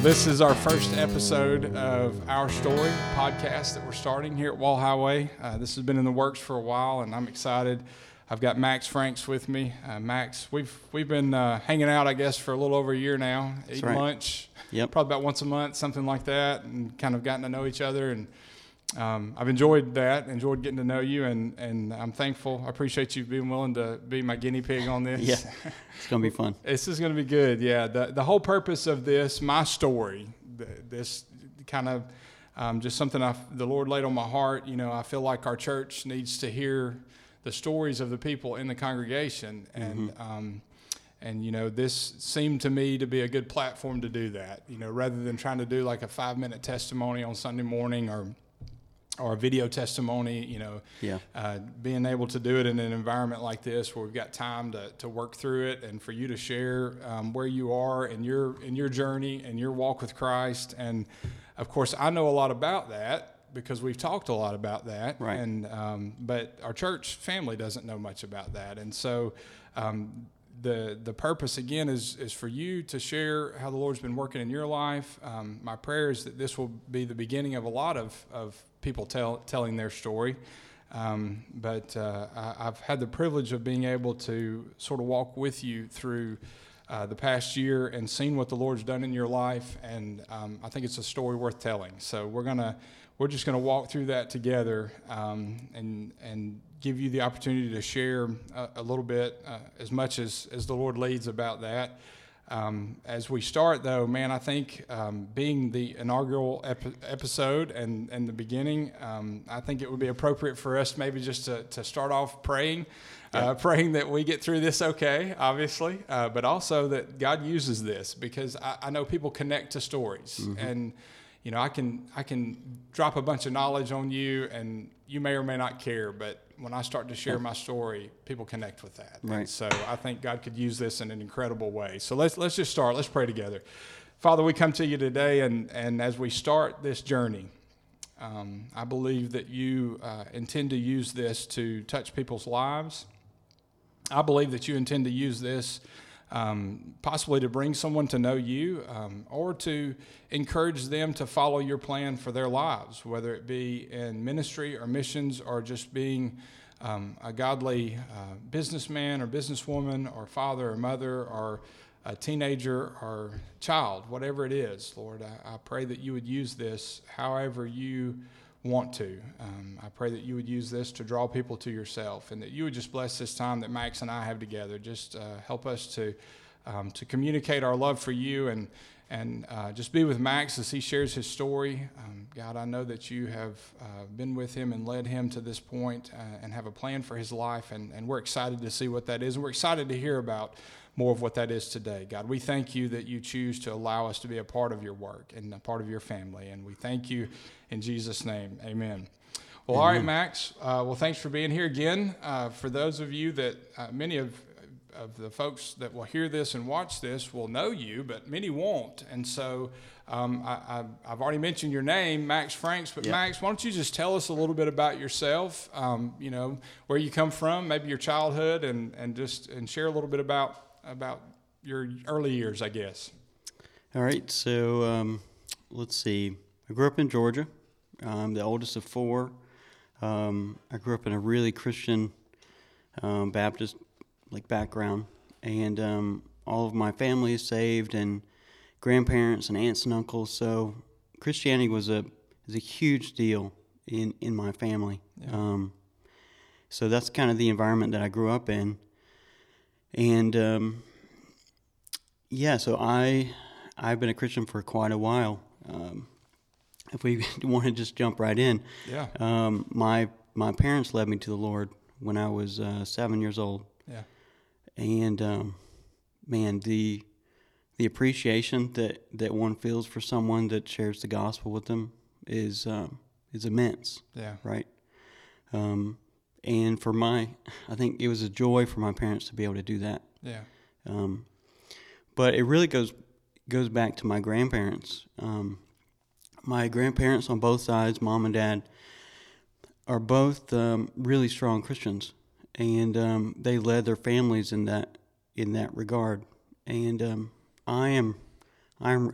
Well, this is our first episode of Our Story podcast that we're starting here at Wall Highway. Uh, this has been in the works for a while, and I'm excited. I've got Max Franks with me. Uh, Max, we've we've been uh, hanging out, I guess, for a little over a year now. Eating right. lunch, Yep. probably about once a month, something like that, and kind of gotten to know each other. And um, I've enjoyed that, enjoyed getting to know you, and and I'm thankful. I appreciate you being willing to be my guinea pig on this. Yeah. It's gonna be fun. This is going to be good. Yeah. The, the whole purpose of this, my story, this kind of um, just something I, the Lord laid on my heart. You know, I feel like our church needs to hear the stories of the people in the congregation. And, um, and, you know, this seemed to me to be a good platform to do that, you know, rather than trying to do like a five minute testimony on Sunday morning or, or a video testimony, you know, Yeah. uh, being able to do it in an environment like this where we've got time to, to work through it and for you to share um, where you are in your in your journey and your walk with Christ and of course I know a lot about that because we've talked a lot about that Right. and um, but our church family doesn't know much about that and so um, the the purpose again is is for you to share how the Lord's been working in your life. Um, my prayer is that this will be the beginning of a lot of of people tell, telling their story. Um, but uh, I, I've had the privilege of being able to sort of walk with you through uh, the past year and seen what the Lord's done in your life, and um, I think it's a story worth telling. So we're gonna we're just gonna walk through that together um, and and give you the opportunity to share a, a little bit uh, as much as as the Lord leads about that. Um, as we start, though, man, I think um, being the inaugural epi- episode and, and the beginning, um, I think it would be appropriate for us maybe just to, to start off praying, uh, praying that we get through this okay, obviously, uh, but also that God uses this because I, I know people connect to stories. And, you know, I can, I can drop a bunch of knowledge on you and you may or may not care, but when I start to share my story, people connect with that. And Right. so I think God could use this in an incredible way. So let's let's just start. Let's pray together. Father, we come to you today, and and as we start this journey, um, I believe that you uh, intend to use this to touch people's lives. I believe that you intend to use this um, possibly to bring someone to know you um, or to encourage them to follow your plan for their lives, whether it be in ministry or missions or just being um, a godly uh, businessman or businesswoman or father or mother or a teenager or child, whatever it is, Lord, I, I pray that you would use this however you want to. Um, I pray that you would use this to draw people to yourself, and that you would just bless this time that Max and I have together. Just uh, help us to um, to communicate our love for you, and and uh, just be with Max as he shares his story. Um, God, I know that you have uh, been with him and led him to this point, uh, and have a plan for his life, and and we're excited to see what that is, and we're excited to hear about more of what that is today. God, we thank you that you choose to allow us to be a part of your work and a part of your family. And we thank you in Jesus' name. Amen. Well, all right, Max. Uh, well, thanks for being here again. Uh, for those of you that, uh, many of, of the folks that will hear this and watch this will know you, but many won't. And so um, I, I, I've already mentioned your name, Max Franks. But Yeah. Max, why don't you just tell us a little bit about yourself? Um, you know, where you come from, maybe your childhood, and, and just and share a little bit about about your early years, I guess. All right. So um, let's see. I grew up in Georgia. I'm the oldest of four. Um, I grew up in a really Christian um, Baptist like background, and um, all of my family is saved, and grandparents and aunts and uncles. So Christianity was a is a huge deal in in my family. Um, so that's kind of the environment that I grew up in, and um, yeah, so I I've been a Christian for quite a while. If we want to just jump right in, Yeah. um, my my parents led me to the Lord when I was uh, seven years old, Yeah. and um, man, the the appreciation that, that one feels for someone that shares the gospel with them is um, is immense, Yeah. right? Um, and for my, I think it was a joy for my parents to be able to do that. Yeah. Um, but it really goes goes back to my grandparents. Um, my grandparents on both sides, mom and dad, are both um, really strong Christians, and um, they led their families in that in that regard. And um, I am I'm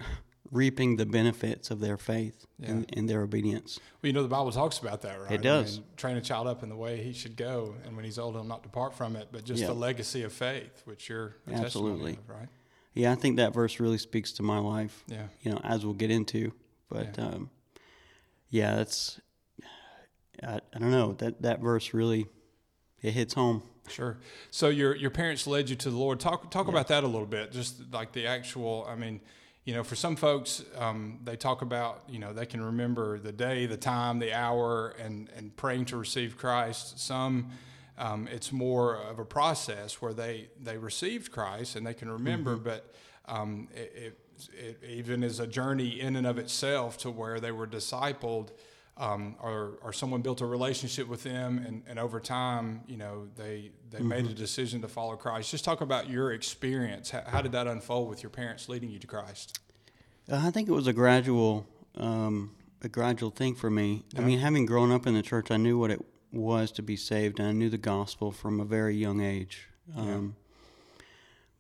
reaping the benefits of their faith Yeah. and, and their obedience. Well, you know, the Bible talks about that, right? It does. I mean, train a child up in the way he should go, and when he's old, he'll not depart from it. But just Yeah. the legacy of faith, which you're Absolutely. of, right? Yeah, I think that verse really speaks to my life. Yeah. You know, as we'll get into, but Yeah. um, yeah, that's I, I don't know that that verse really it hits home. Sure. So your your parents led you to the Lord. Talk talk Yeah. about that a little bit. Just like the actual. I mean, you know, for some folks, um, they talk about you know they can remember the day, the time, the hour, and and praying to receive Christ. Some. Um, it's more of a process where they, they received Christ and they can remember, but um, it, it, it even is a journey in and of itself to where they were discipled um, or, or someone built a relationship with them and, and over time you know they they made a decision to follow christ. Just talk about your experience. How, how did that unfold with your parents leading you to christ? Uh, I think it was a gradual, um, a gradual thing for me. I mean, having grown up in the church, I knew what it was to be saved, and I knew the gospel from a very young age. Um,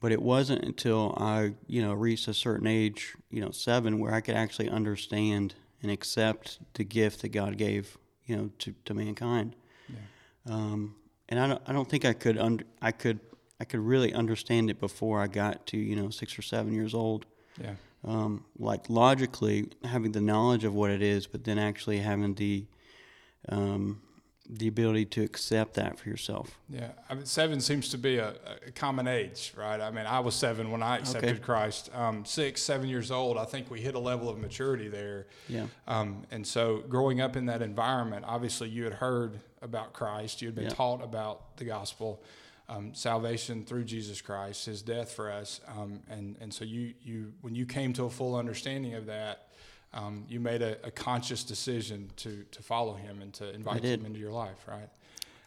But it wasn't until I, you know, reached a certain age, you know, seven, where I could actually understand and accept the gift that God gave, you know, to, to mankind. Yeah. Um, and I don't, I don't think I could, under, I could, I could really understand it before I got to, you know, six or seven years old yeah um, like logically having the knowledge of what it is, but then actually having the um, the ability to accept that for yourself. yeah I mean, seven seems to be a, a common age right i mean i was seven when i accepted Okay. christ um, six seven years old i think we hit a level of maturity there Yeah, Um, and so, growing up in that environment, obviously you had heard about Christ, you had been Yeah. taught about the gospel, um, salvation through Jesus Christ, His death for us, um, and and so you you when you came to a full understanding of that, um, you made a, a conscious decision to to follow Him and to invite. Him into your life, right?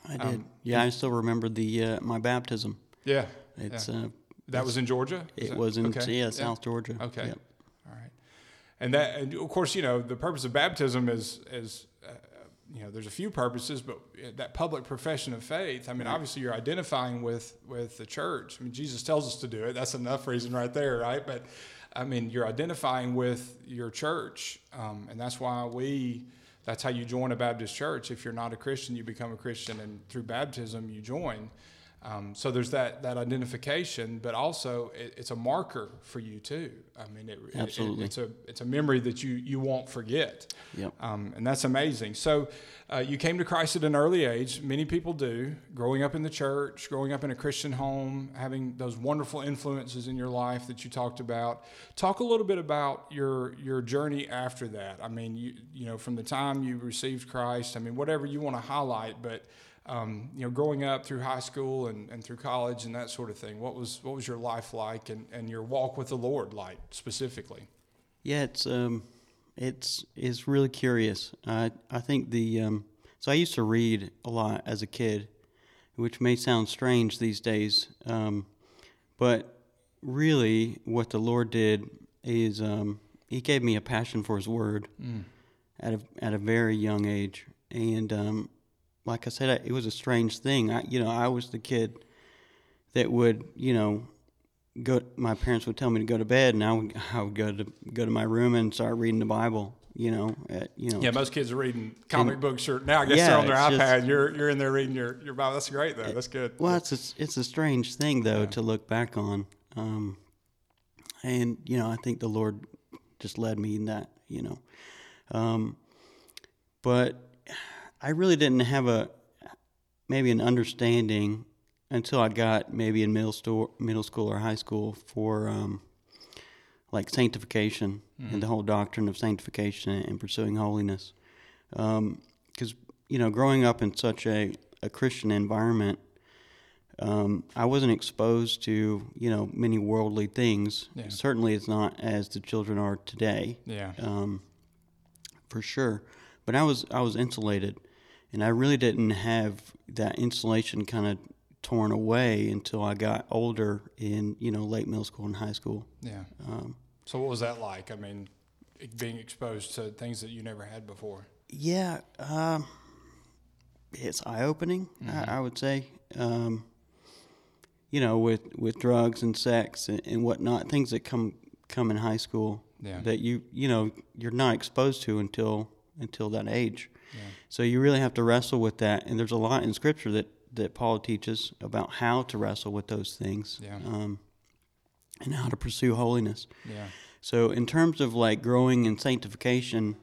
I did. Um, yeah, I still remember the uh, my baptism. Yeah, It's Yeah. uh, that was in Georgia. Is it that- was in okay. yeah South Georgia. Okay. Yep. All right. And that, and of course, you know, the purpose of baptism is, is uh, you know, there's a few purposes, but that public profession of faith. I mean, obviously, you're identifying with with the church. I mean, Jesus tells us to do it. That's enough reason right there, right? But I mean, you're identifying with your church, um, and that's why we. That's how you join a Baptist church. If you're not a Christian, you become a Christian, and through baptism, you join. Um, so there's that that identification, but also it, it's a marker for you too. I mean, it, it- Absolutely. it's a it's a memory that you you won't forget, Yep. um, and that's amazing. So uh, you came to Christ at an early age. Many people do. Growing up in the church, growing up in a Christian home, having those wonderful influences in your life that you talked about. Talk a little bit about your your journey after that. I mean, you you know, from the time you received Christ. I mean, whatever you want to highlight, but um, you know, growing up through high school and, and through college and that sort of thing. What was what was your life like and, and your walk with the Lord like specifically? Yeah, it's um, it's it's really curious. I I think the um, so I used to read a lot as a kid, which may sound strange these days, um, but really what the Lord did is um, He gave me a passion for His Word at a at a very young age, and um, like I said, it was a strange thing. I you know I was the kid that would you know go. My parents would tell me to go to bed, and I would, I would go to go to my room and start reading the Bible. You know, at, you know. Yeah, most kids are reading comic books or now I guess Yeah, they're on their iPad. just- you're you're in there reading your, your Bible. That's great though. That's good. Well, it's a, it's a strange thing though Yeah. to look back on, um, and you know I think the Lord just led me in that. You know, um, but I really didn't have a maybe an understanding until I got maybe in middle school, middle school or high school for um, like sanctification and the whole doctrine of sanctification and pursuing holiness. Because you know, growing up in such a, a Christian environment, um, I wasn't exposed to you know many worldly things. Yeah. Certainly, it's not as the children are today yeah. um, for sure. But I was I was insulated, and I really didn't have that insulation kind of torn away until I got older in you know late middle school and high school. Yeah. Um, So what was that like? I mean, being exposed to things that you never had before. yeah, um, it's eye opening. I, I would say. Um, you know, with with drugs and sex and, and whatnot, things that come come in high school. Yeah. that you you know you're not exposed to until until that age. So you really have to wrestle with that, and there's a lot in Scripture that that Paul teaches about how to wrestle with those things, Yeah. um, and how to pursue holiness. Yeah. So in terms of like growing in sanctification,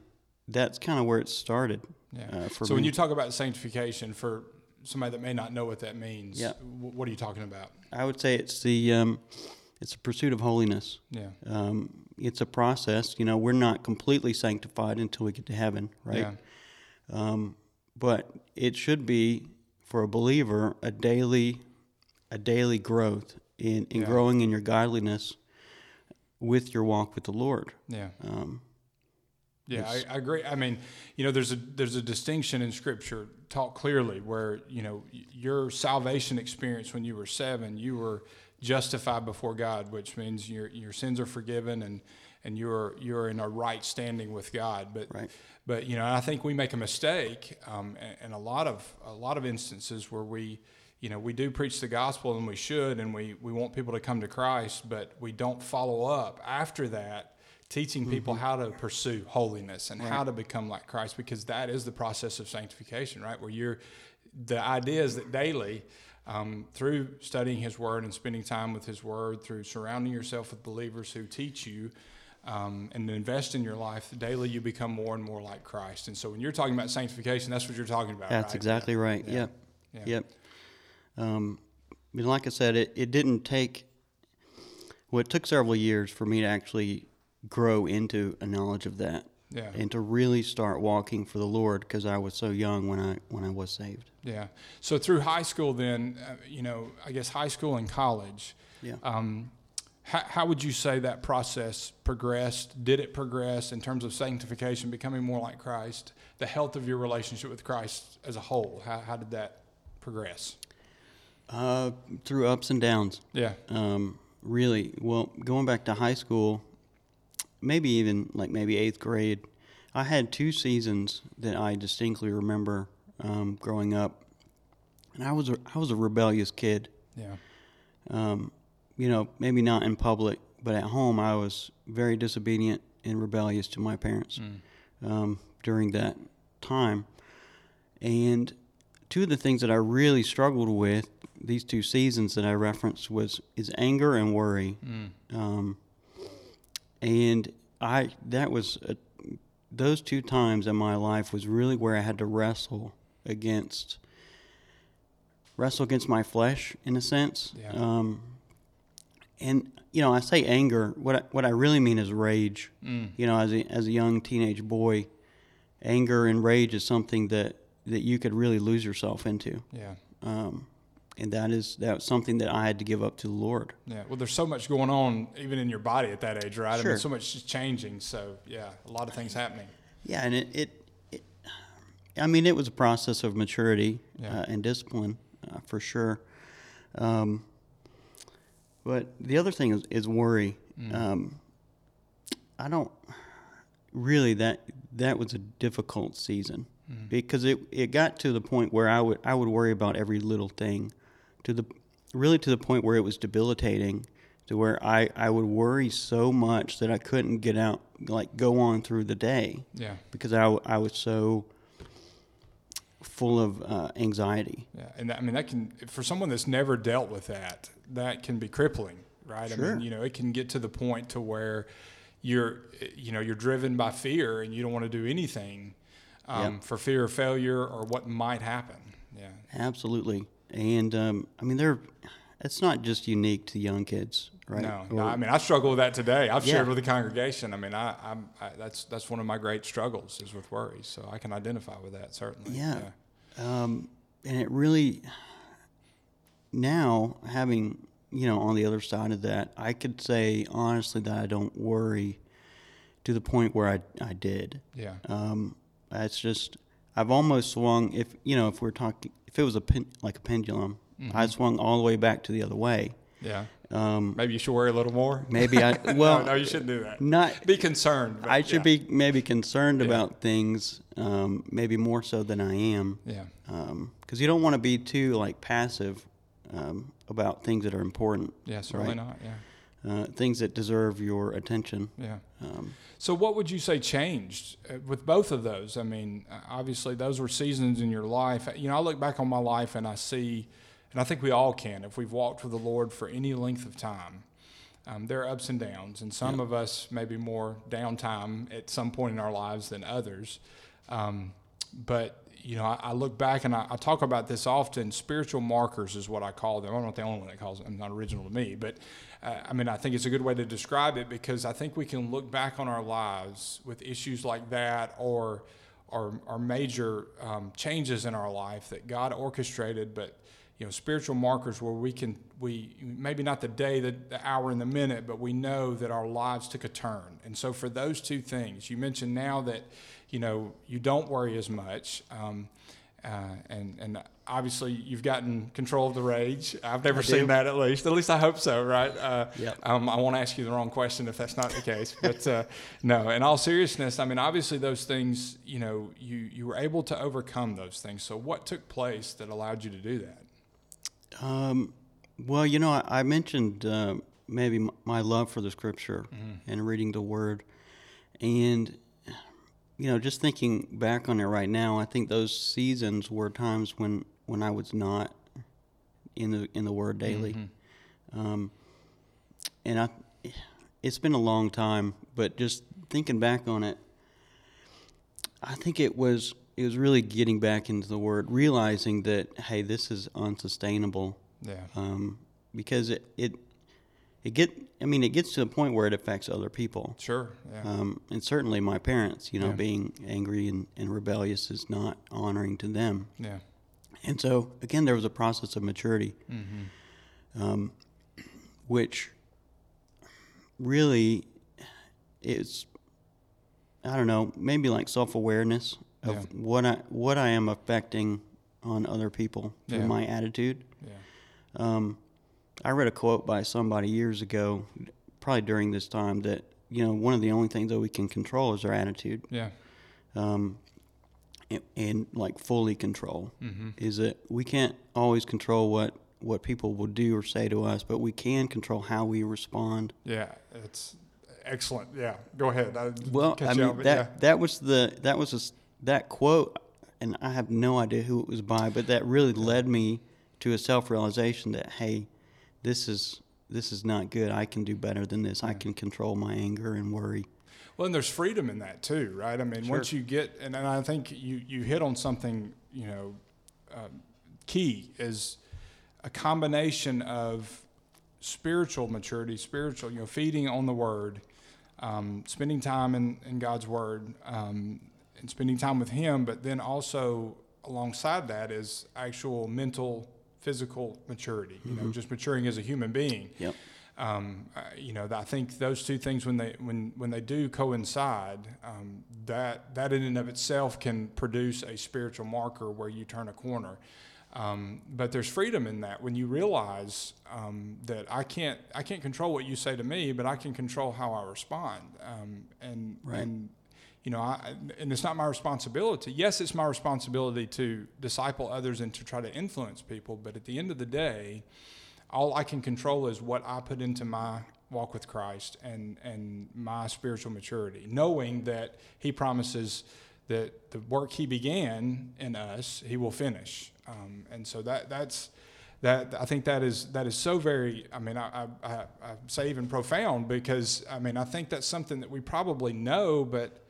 that's kind of where it started. Yeah. Uh, so when you talk about sanctification, for somebody that may not know what that means, Yeah. wh- what are you talking about? I would say it's the um, it's a pursuit of holiness. Yeah. Um, it's a process. You know, we're not completely sanctified until we get to heaven, right? Yeah. Um, but it should be for a believer a daily, a daily growth in, in Yeah. growing in your godliness with your walk with the Lord. Yeah. Um, Yeah, I, I agree. I mean, you know, there's a there's a distinction in Scripture taught clearly where you know your salvation experience when you were seven, you were justified before God, which means your your sins are forgiven and and you're you're in a right standing with God. But Right. But you know, I think we make a mistake, um, and, a lot of a lot of instances where we. You know, we do preach the gospel and we should, and we, we want people to come to Christ, but we don't follow up after that teaching people how to pursue holiness and how to become like Christ because that is the process of sanctification, right? Where you're, the idea is that daily, um, through studying His Word and spending time with His Word, through surrounding yourself with believers who teach you um, and invest in your life, daily you become more and more like Christ. And so when you're talking about sanctification, that's what you're talking about, that's right? exactly right. Yeah. Yep. Yeah. Yep. Um, but like I said, it, it didn't take, well, it took several years for me to actually grow into a knowledge of that. Yeah. and to really start walking for the Lord because I was so young when I when I was saved. Yeah. So through high school, then, uh, you know, I guess high school and college, Yeah. um, how, how would you say that process progressed? Did it progress in terms of sanctification, becoming more like Christ, the health of your relationship with Christ as a whole? How, how did that progress? Uh, through ups and downs, Yeah. um, really. Well, going back to high school, maybe even like maybe eighth grade, I had two seasons that I distinctly remember um, growing up, and I was a, I was a rebellious kid. Yeah. Um, you know, maybe not in public, but at home I was very disobedient and rebellious to my parents um, during that time. And two of the things that I really struggled with these two seasons that I referenced was is anger and worry. Um, and I that was a, those two times in my life was really where I had to wrestle against wrestle against my flesh in a sense. Yeah. Um, and you know, I say anger. What I, what I really mean is rage. Mm. You know, as a as a young teenage boy, anger and rage is something that that you could really lose yourself into. Yeah. Um, and that is that was something that I had to give up to the Lord. Yeah. Well, there's so much going on even in your body at that age, right? I Sure. mean, so much is changing. So, yeah, a lot of things happening. Yeah, and it, it, it I mean, it was a process of maturity Yeah. uh, and discipline uh, for sure. Um, but the other thing is, is worry. Um, I don't really that that was a difficult season because it it got to the point where I would I would worry about every little thing, to the really to the point where it was debilitating, to where I I would worry so much that I couldn't get out like go on through the day Yeah. because I I was so full of uh, anxiety. Yeah, and that, I mean that can for someone that's never dealt with that, that can be crippling, right? Sure. I mean, you know, it can get to the point to where you're, you know, you're driven by fear and you don't want to do anything um, Yep. for fear of failure or what might happen. Yeah, Absolutely. And um, I mean, they're, it's not just unique to young kids, right? no, Or- no, I mean, I struggle with that today. I've Yeah. shared with the congregation. I mean, I, I'm, I, that's that's one of my great struggles is with worry. So I can identify with that certainly. Yeah. Um, and it really, now having, you know, on the other side of that, I could say honestly that I don't worry to the point where I, I did. yeah, Um, it's just, I've almost swung, if, you know, if we're talking, if it was a pen, like a pendulum, I swung all the way back to the other way. yeah. Um, Maybe you should worry a little more. maybe I, well, no, no, you shouldn't do that. not, Be concerned. I should yeah. be maybe concerned Yeah. about things, um, maybe more so than I am. Yeah. because you don't want to be too like passive um, about things that are important. Yeah, certainly Right. not. Yeah. uh, things that deserve your attention. Yeah. Um, So, what would you say changed uh, with both of those? I mean, uh, obviously, those were seasons in your life. You know, I look back on my life and I see, and I think we all can, if we've walked with the Lord for any length of time, um, there are ups and downs, and some Yeah. of us maybe more downtime at some point in our lives than others. Um, but you know, I, I look back and I, I talk about this often. Spiritual markers is what I call them. I'm not the only one that calls them. Not original to me, but uh, I mean, I think it's a good way to describe it because I think we can look back on our lives with issues like that, or or, or major um, changes in our life that God orchestrated, but you know, spiritual markers where we can we maybe not the day, the, the hour, and the minute, but we know that our lives took a turn. And so, for those two things, you mentioned now that you know you don't worry as much. Um, uh, and and obviously you've gotten control of the rage. I've never I seen do. that at least. At least I hope so, right? Uh, Yep. um, I won't ask you the wrong question if that's not the case. But uh, no, in all seriousness, I mean, obviously those things, you know, you you were able to overcome those things. So what took place that allowed you to do that? Um, well, you know, I, I mentioned uh, maybe m- my love for the scripture and reading the word. And, you know, just thinking back on it right now, I think those seasons were times when, when I was not in the, in the word daily. Um, and I, it's been a long time, but just thinking back on it, I think it was it was really getting back into the word, realizing that hey, this is unsustainable Yeah. um, because it, it it get I mean it gets to the point where it affects other people, Sure. Yeah. um, and certainly my parents. You know, Yeah. being angry and, and rebellious is not honoring to them, yeah. and so again, there was a process of maturity, Mm-hmm. um, which really is I don't know maybe like self awareness of Yeah. what I what I am affecting on other people through Yeah. my attitude. Yeah. Um, I read a quote by somebody years ago, probably during this time, that you know one of the only things that we can control is our attitude, Yeah. um, and, and like fully control Mm-hmm. is that we can't always control what what people will do or say to us, but we can control how we respond. Yeah. It's excellent. Yeah. Go ahead. I Well, I mean off, but that that was the that was a that quote, and I have no idea who it was by, but that really led me to a self realization that hey, this is this is not good. I can do better than this. I can control my anger and worry. Well, and there's freedom in that too, right? I mean, Sure. once you get, and, and I think you you hit on something, you know, um, key is a combination of spiritual maturity, spiritual, you know, feeding on the Word, um, spending time in, in God's Word, um, and spending time with Him, but then also alongside that is actual mental, physical maturity. You know, just maturing as a human being Yep. um, uh, you know, I think those two things when they when when they do coincide, um, that that in and of itself can produce a spiritual marker where you turn a corner. Um, but there's freedom in that when you realize um, that I can't I can't control what you say to me, but I can control how I respond. Um, and Right. and you know, I, and it's not my responsibility. Yes, it's my responsibility to disciple others and to try to influence people. But at the end of the day, all I can control is what I put into my walk with Christ and and my spiritual maturity, knowing that He promises that the work He began in us, He will finish. Um, and so that that's that I think that is that is so very. I mean, I, I, I, say even profound because I mean I think that's something that we probably know, but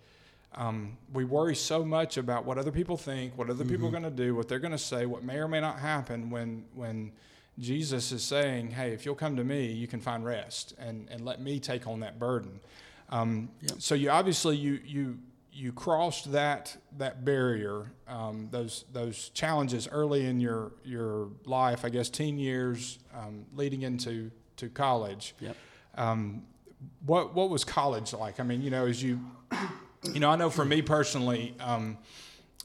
um, we worry so much about what other people think, what other people are going to do, what they're going to say, what may or may not happen when when Jesus is saying, "Hey, if you'll come to me, you can find rest, and and let me take on that burden." Um, Yep. So you obviously you you you crossed that that barrier, um, those those challenges early in your your life, I guess, teen years um, leading into to college. Yep. Um, what what was college like? I mean, you know, as you you know, I know for me personally, um,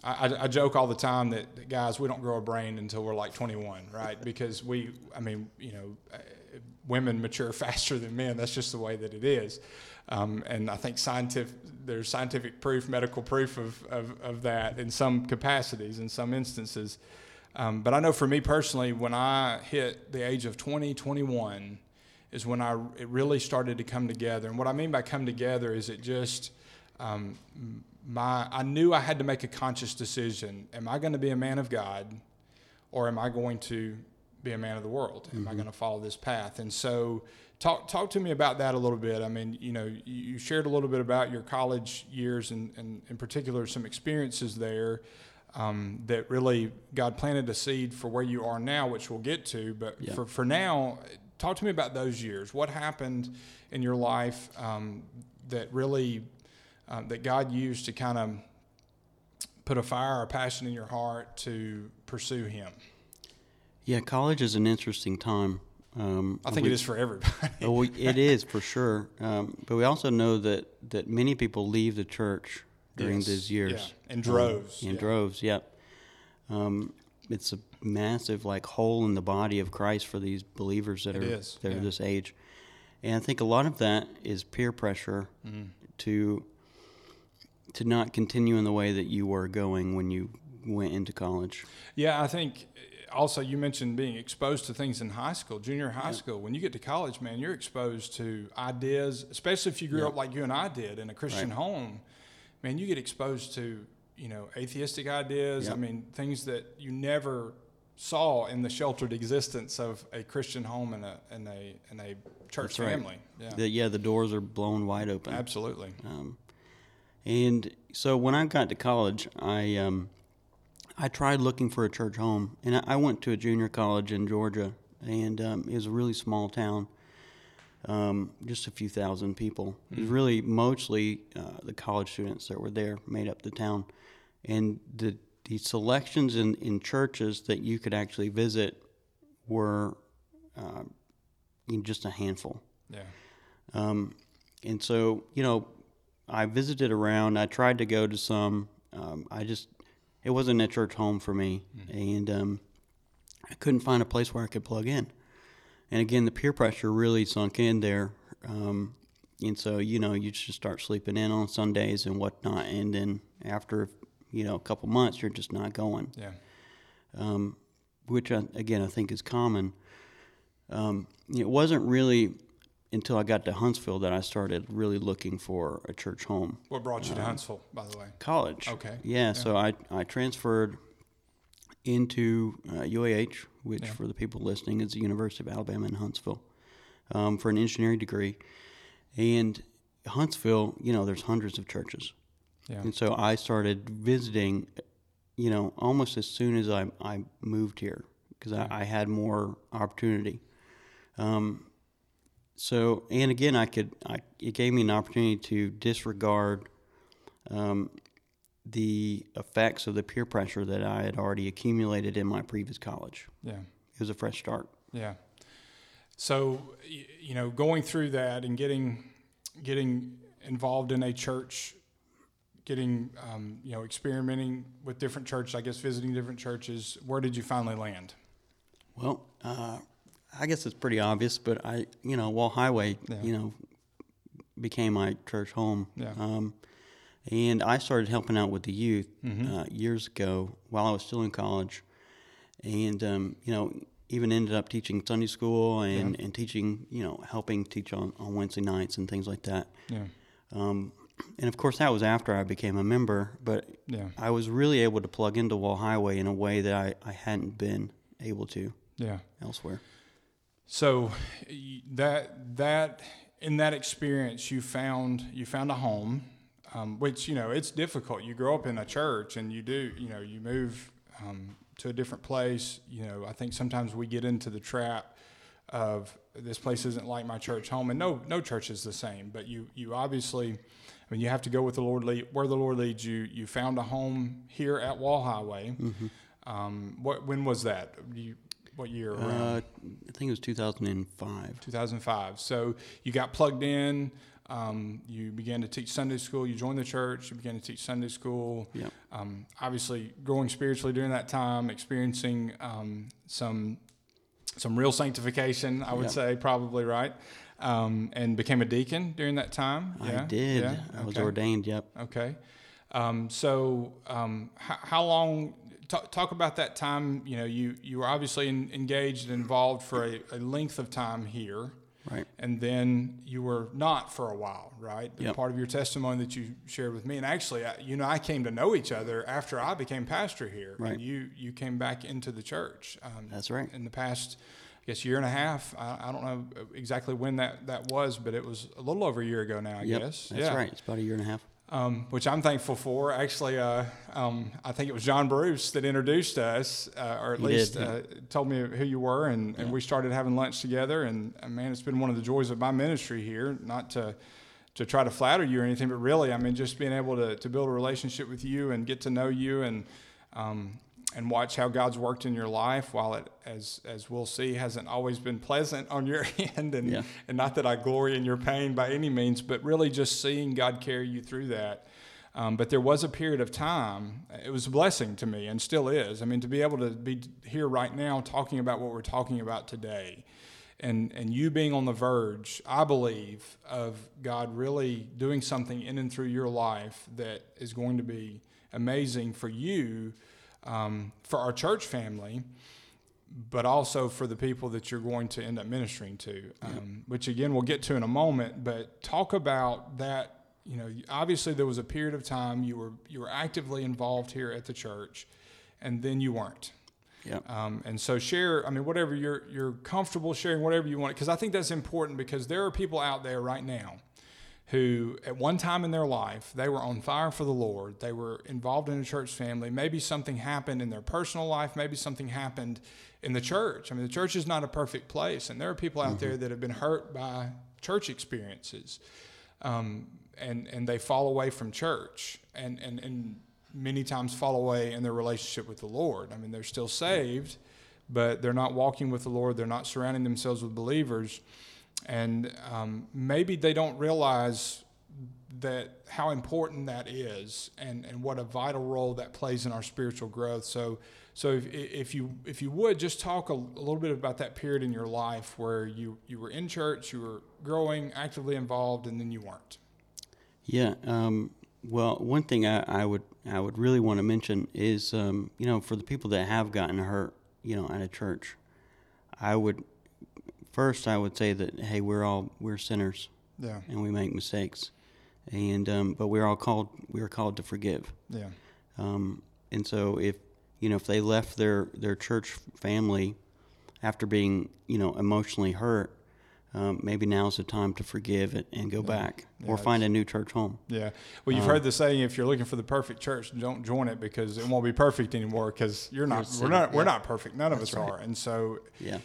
I, I- joke all the time that, that guys, we don't grow a brain until we're like 21, right? Because we, I mean, you know, uh, women mature faster than men. That's just the way that it is. Um, and I think scientific, there's scientific proof, medical proof of, of, of that in some capacities, in some instances. Um, but I know for me personally, when I hit the age of 20, 21, is when I it really started to come together. And what I mean by come together is it just um, my I knew I had to make a conscious decision. Am I going to be a man of God, or am I going to be a man of the world? Am I going to follow this path? And so. Talk, talk to me about that a little bit. I mean, you know, you, you shared a little bit about your college years and, and in particular some experiences there um, that really God planted a seed for where you are now, which we'll get to. But Yeah. for, for now, talk to me about those years. What happened in your life um, that really um, that God used to kind of put a fire or a passion in your heart to pursue Him? Yeah, college is an interesting time. Um, I think we- it is for everybody. Oh, we, it is for sure. Um, but we also know that, that many people leave the church during Yes, those years. yeah, in Um, droves, in yeah. droves, yep. Um, it's a massive like hole in the body of Christ for these believers that It are is, that yeah. are this age, and I think a lot of that is peer pressure Mm-hmm. to to not continue in the way that you were going when you went into college. Yeah, I think uh, also you mentioned being exposed to things in high school, junior high school. When you get to college, man, you're exposed to ideas, especially if you grew Yeah. up like you and I did in a Christian Right. home. Man, you get exposed to you know atheistic ideas. I mean, things that you never saw in the sheltered existence of a Christian home and a and a and a church right. family. Yeah, The, yeah, the doors are blown wide open. absolutely. Um, and so when I got to college, I um, I tried looking for a church home, and I, I went to a junior college in Georgia, and um, it was a really small town, um, just a few thousand people. It was really mostly uh, the college students that were there made up the town, and the the selections in, in churches that you could actually visit were uh, in just a handful. Yeah, Um, and so, you know, I visited around. I tried to go to some. Um, I just, it wasn't a church home for me. And um, I couldn't find a place where I could plug in. And again, the peer pressure really sunk in there. Um, and so, you know, you just start sleeping in on Sundays and whatnot. And then after, you know, a couple months, you're just not going yeah, um, which I, again I think is common. Um, it wasn't really until I got to Huntsville that I started really looking for a church home. What brought you to Huntsville, by the way? College. Okay. Yeah, so I, I transferred into uh, UAH, which Yeah. for the people listening is the University of Alabama in Huntsville, um, for an engineering degree. And Huntsville, you know, there's hundreds of churches. Yeah, And so I started visiting, you know, almost as soon as I, I moved here because I, I had more opportunity. Um, so, and again, I could, I, it gave me an opportunity to disregard um, the effects of the peer pressure that I had already accumulated in my previous college. yeah. It was a fresh start. Yeah. So you know, going through that and getting getting involved in a church, getting um, you know, experimenting with different churches. I guess visiting different churches. Where did you finally land? Well, uh, I guess it's pretty obvious, but I, you know, Wall Highway, Yeah. you know, became my church home. Yeah. Um, and I started helping out with the youth Mm-hmm. uh, years ago while I was still in college, and um, you know, even ended up teaching Sunday school and, and teaching, you know, helping teach on, on Wednesday nights and things like that. Yeah. Um, and of course, that was after I became a member, but Yeah. I was really able to plug into Wall Highway in a way that I, I hadn't been able to Yeah. elsewhere. So that that in that experience, you found you found a home, um, which you know it's difficult. You grow up in a church, and you do you know you move um, to a different place. You know, I think sometimes we get into the trap of this place isn't like my church home, and no no church is the same. But you you obviously. I mean, you have to go with the Lord lead, where the Lord leads you. You found a home here at Wall Highway. Um, what when was that? You, what year? Uh, I think it was 2005. 2005. So you got plugged in. Um, you began to teach Sunday school. You joined the church. You began to teach Sunday school. Yep. Um, obviously, growing spiritually during that time, experiencing um, some some real sanctification. I would Yep. say probably right. Um, and became a deacon during that time. I Yeah? did. Yeah? I was Okay. ordained. Yep. Okay. Um, so, um, how, how long? Talk, talk about that time. You know, you you were obviously in, engaged and involved for a, a length of time here. Right. And then you were not for a while, right? Yep. Part of your testimony that you shared with me, and actually, I, you know, I came to know each other after I became pastor here, Right. and you you came back into the church. Um, That's right. In the past, I guess year and a half. I, I don't know exactly when that that was, but it was a little over a year ago now. I Yep. guess. That's yeah. right. It's about a year and a half. Um, which I'm thankful for. Actually, uh, um, I think it was John Bruce that introduced us, uh, or at He least did, yeah. uh, told me who you were, and, and we started having lunch together. And uh, man, it's been one of the joys of my ministry here. Not to to try to flatter you or anything, but really, I mean, just being able to, to build a relationship with you and get to know you and um, and watch how God's worked in your life. While it, as as we'll see, hasn't always been pleasant on your end, and Yeah. and not that I glory in your pain by any means, but really just seeing God carry you through that. Um, but there was a period of time, it was a blessing to me and still is. I mean, to be able to be here right now talking about what we're talking about today and, and you being on the verge, I believe, of God really doing something in and through your life that is going to be amazing for you, um, for our church family, but also for the people that you're going to end up ministering to, um, which again we'll get to in a moment. But talk about that. You know, obviously there was a period of time you were you were actively involved here at the church, and then you weren't. Yeah. Um, and so share, I mean, whatever you're you're comfortable sharing, whatever you want, because I think that's important because there are people out there right now who at one time in their life they were on fire for the Lord. They were involved in a church family. Maybe something happened in their personal life. Maybe something happened in the church. I mean, the church is not a perfect place, and there are people out there that have been hurt by church experiences, um, and and they fall away from church, and and and many times fall away in their relationship with the Lord. I mean, they're still saved, but they're not walking with the Lord. They're not surrounding themselves with believers and um, maybe they don't realize that how important that is and, and what a vital role that plays in our spiritual growth so so if, if you if you would just talk a, a little bit about that period in your life where you you were in church you were growing actively involved and then you weren't Yeah. Um, well, one thing I, I would I would really want to mention is um, you know for the people that have gotten hurt you know at a church, I would first I would say that hey we're all we're sinners yeah and we make mistakes, and um, but we're all called we are called to forgive. yeah Um, and so if you know if they left their their church family after being you know emotionally hurt, um, maybe now's the time to forgive it and go back or find a new church home. Yeah. Well, you've heard the saying: if you're looking for the perfect church, don't join it because it won't be perfect anymore. Because you're not, You're we're not, we're Yeah. not perfect. None of us are. And so, Yeah.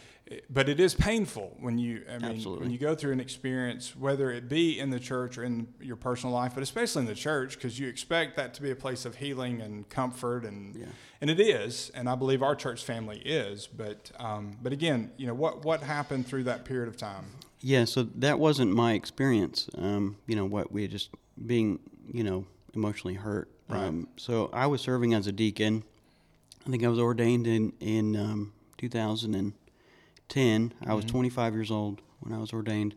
But it is painful when you, I mean, when you go through an experience, whether it be in the church or in your personal life, but especially in the church, because you expect that to be a place of healing and comfort, and Yeah. and it is, and I believe our church family is. But um, but again, you know what what happened through that period of time? Yeah, so that wasn't my experience. Um, you know, what we just being, you know, emotionally hurt. Right. Um, so I was serving as a deacon. I think I was ordained in in um, 2010. I Mm-hmm. was 25 years old when I was ordained.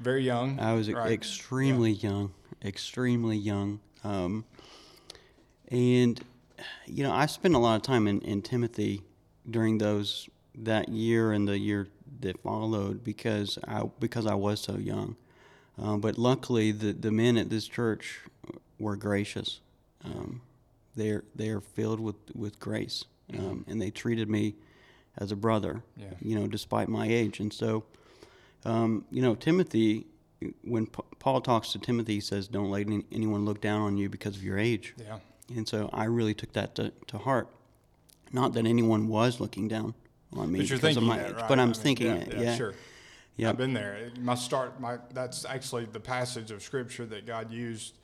Very young. I was right? extremely young, extremely young. Um, and you know, I spent a lot of time in, in Timothy during those that year and the year that followed because I because I was so young. Um, but luckily, the the men at this church were gracious. Um, they're they're filled with with grace, um, and they treated me as a brother. Yeah. You know, despite my age, and so um, you know, Timothy, when P- Paul talks to Timothy, he says, "Don't let any, anyone look down on you because of your age." Yeah. And so I really took that to, to heart. Not that anyone was looking down on me But because of my that, age, right? but I'm I mean, thinking yeah, it. Yeah, Yeah, sure. Yeah. I've been there. My start, my that's actually the passage of scripture that God used,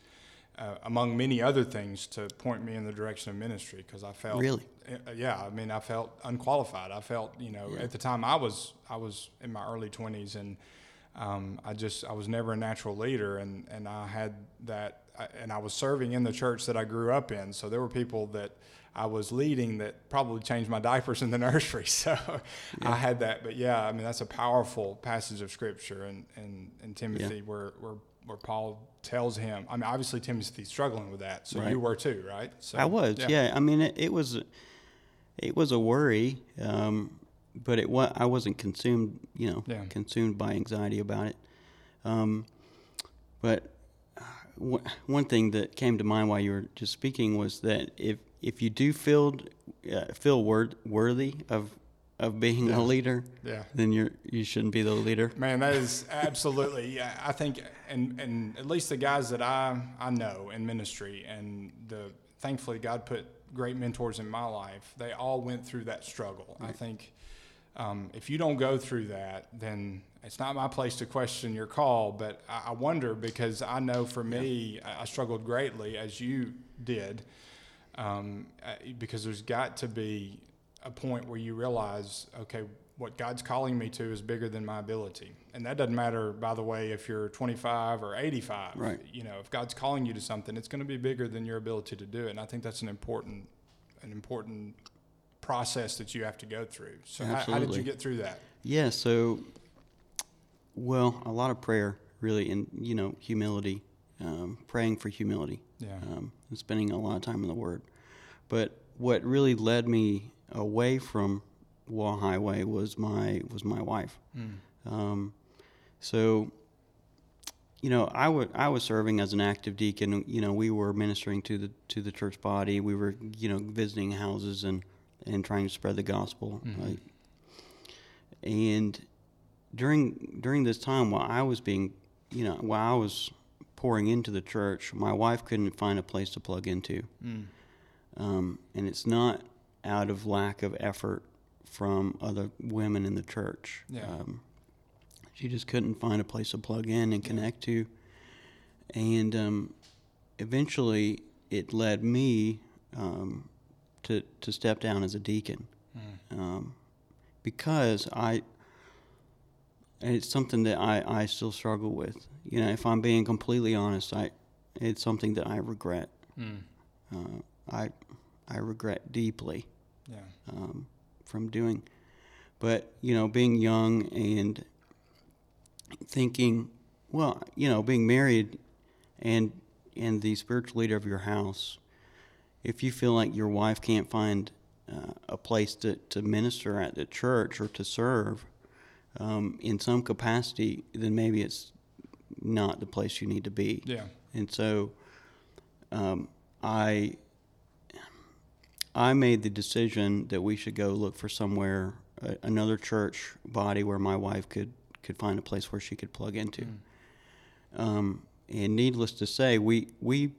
uh, among many other things, to point me in the direction of ministry because I felt Really? Uh, yeah, I mean, I felt unqualified. I felt, you know, at the time I was I was in my early twenties and. Um, I just I was never a natural leader, and, and I had that, and I was serving in the church that I grew up in. So there were people that I was leading that probably changed my diapers in the nursery. So I had that, but yeah, I mean that's a powerful passage of scripture, and and, and Timothy where where where Paul tells him. I mean, obviously Timothy's struggling with that, so Right. you were too, right? So I was. Yeah. I mean, it, it was, it was a worry. Um, but it was I wasn't consumed, you know, Yeah. consumed by anxiety about it. Um, but uh, w- one thing that came to mind while you were just speaking was that if if you do feel uh, feel word, worthy of of being Yeah. a leader, Yeah. then you're you shouldn't be the leader. Man, that is absolutely. Yeah, I think, and and at least the guys that I I know in ministry, and the thankfully God put great mentors in my life. They all went through that struggle. I think um, if you don't go through that, then it's not my place to question your call. But I, I wonder because I know for me, I, I struggled greatly as you did, um, uh, because there's got to be a point where you realize, okay, what God's calling me to is bigger than my ability. And that doesn't matter, by the way, if you're 25 or 85. Right. You know, if God's calling you to something, it's going to be bigger than your ability to do it. And I think that's an important, an important process that you have to go through. So how, how did you get through that? Yeah, so well, a lot of prayer, really, and you know, humility, um, praying for humility, Yeah. um, and spending a lot of time in the Word. But what really led me away from Wall Highway was my was my wife. Um, so, you know, I would I was serving as an active deacon. You know, we were ministering to the to the church body. We were you know visiting houses and and trying to spread the gospel. Like, and during during this time, while I was being, you know, while I was pouring into the church, my wife couldn't find a place to plug into. Um, and it's not out of lack of effort from other women in the church. Yeah. Um, she just couldn't find a place to plug in and connect to. And um, eventually, it led me um, to to step down as a deacon um, because I. and It's something that I, I still struggle with. You know, if I'm being completely honest, I it's something that I regret. Uh, I I regret deeply Yeah. um, from doing. But you know, being young and thinking, well, you know, being married and and the spiritual leader of your house, if you feel like your wife can't find uh, a place to, to minister at the church or to serve um, in some capacity, then maybe it's not the place you need to be. Yeah. And so um, I I made the decision that we should go look for somewhere uh, another church body where my wife could could find a place where she could plug into. Um, and needless to say, we we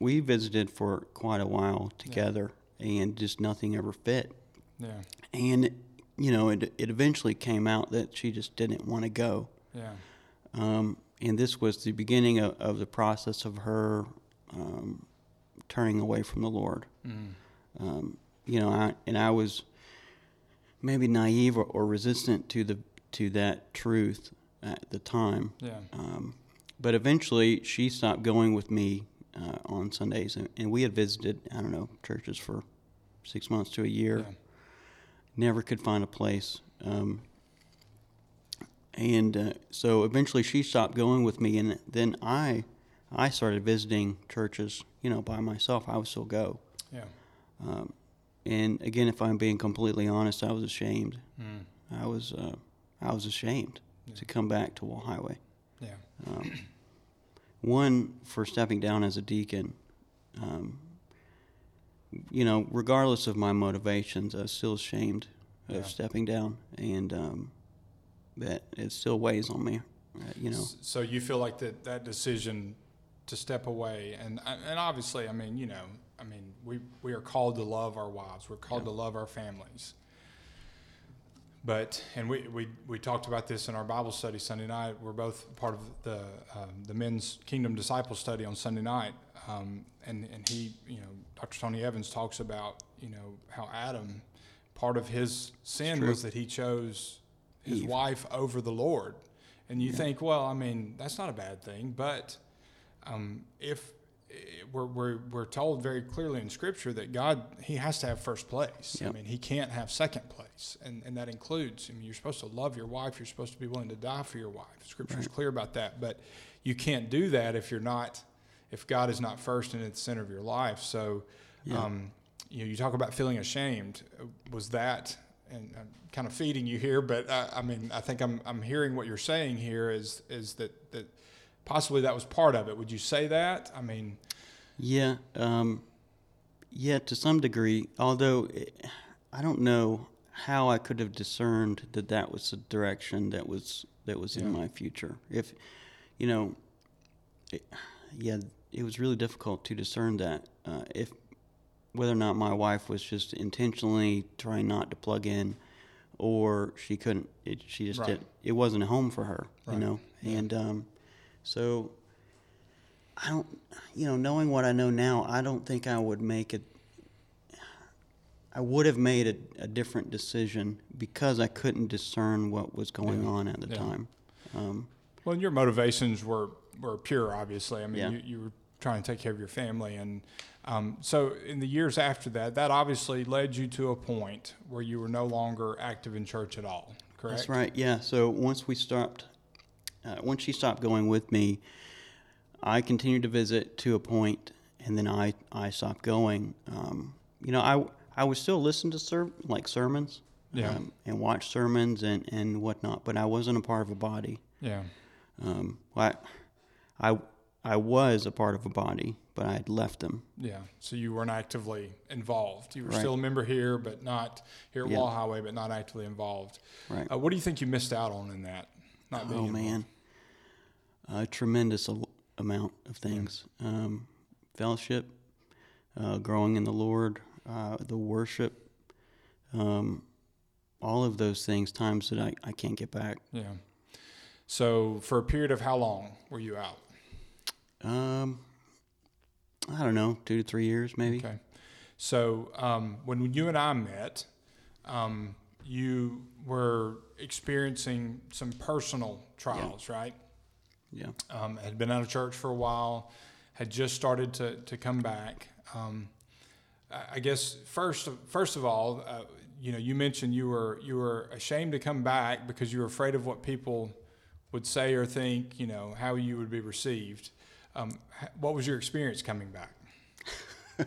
we visited for quite a while together, and just nothing ever fit. Yeah. And you know, it it eventually came out that she just didn't want to go. Yeah. Um, and this was the beginning of, of the process of her um, turning away from the Lord. Um, you know, I, and I was maybe naive or, or resistant to the to that truth at the time. Yeah. Um, but eventually, she stopped going with me uh, on Sundays, and, and we had visited I don't know churches for six months to a year. Yeah. Never could find a place. Um, and uh, so eventually she stopped going with me and then i i started visiting churches you know by myself i would still go Yeah. Um, and again if i'm being completely honest i was ashamed. Mm. i was uh, i was ashamed to come back to wall highway. Yeah. um, one for stepping down as a deacon um, you know regardless of my motivations i was still ashamed of stepping down and um, that it still weighs on me uh, you know. So you feel like that that decision to step away, and and obviously, I mean, you know, I mean, we we are called to love our wives. We're called to love our families. But and we, we we talked about this in our Bible study Sunday night. We're both part of the um, the men's Kingdom Disciple study on Sunday night, um, and and he you know Dr. Tony Evans talks about you know how Adam, part of his sin was that he chose his Eve. wife over the Lord, and you think, well, I mean, that's not a bad thing, but um, if we're, we're, we're told very clearly in Scripture that God He has to have first place. I mean, He can't have second place, and and that includes. I mean, you're supposed to love your wife. You're supposed to be willing to die for your wife. Scripture is clear about that, but you can't do that if you're not, if God is not first and at the center of your life. So, Yeah. um, you know, you talk about feeling ashamed. Was that and I'm kind of feeding you here, but I, I mean, I think I'm I'm hearing what you're saying here is is that that possibly that was part of it. Would you say that? I mean, Yeah, um, yeah, to some degree. Although I don't know how I could have discerned that that was the direction that was that was in my future. If you know, it, yeah, it was really difficult to discern that. Uh, if whether or not my wife was just intentionally trying not to plug in, or she couldn't, it, she just Right. did. It wasn't a home for her, Right. you know, and um, so I don't, you know, knowing what I know now, I don't think I would make it. I would have made a, a different decision because I couldn't discern what was going Yeah. on at the Yeah. time. Um, well, and your motivations were were pure, obviously. I mean, Yeah. you, you were trying to take care of your family, and um, so in the years after that, that obviously led you to a point where you were no longer active in church at all. Correct. That's right. Yeah. So once we stopped, uh, once she stopped going with me, I continued to visit to a point, and then I I stopped going. Um, you know, I I would still listen to ser- like sermons, Yeah. um, and watch sermons and and whatnot, but I wasn't a part of a body. Yeah. Um, I I I was a part of a body, but I had left them. Yeah. So you weren't actively involved. You were Right. still a member here, but not here at Yeah. Wall Highway, but not actively involved. Right. Uh, what do you think you missed out on in that? Not being Oh involved? man, a tremendous amount of things. Um, fellowship, uh, growing in the Lord, uh, the worship, um, all of those things. Times that I, I can't get back. Yeah. So for a period of how long were you out? Um, I don't know, two to three years maybe. Okay. So um, when you and I met, um, you were experiencing some personal trials, right? Yeah. um, had been out of church for a while, had just started to, to come back. Um, I guess first of, first of all, uh, you know, you mentioned you were you were ashamed to come back because you were afraid of what people would say or think. You know how you would be received. Um, what was your experience coming back?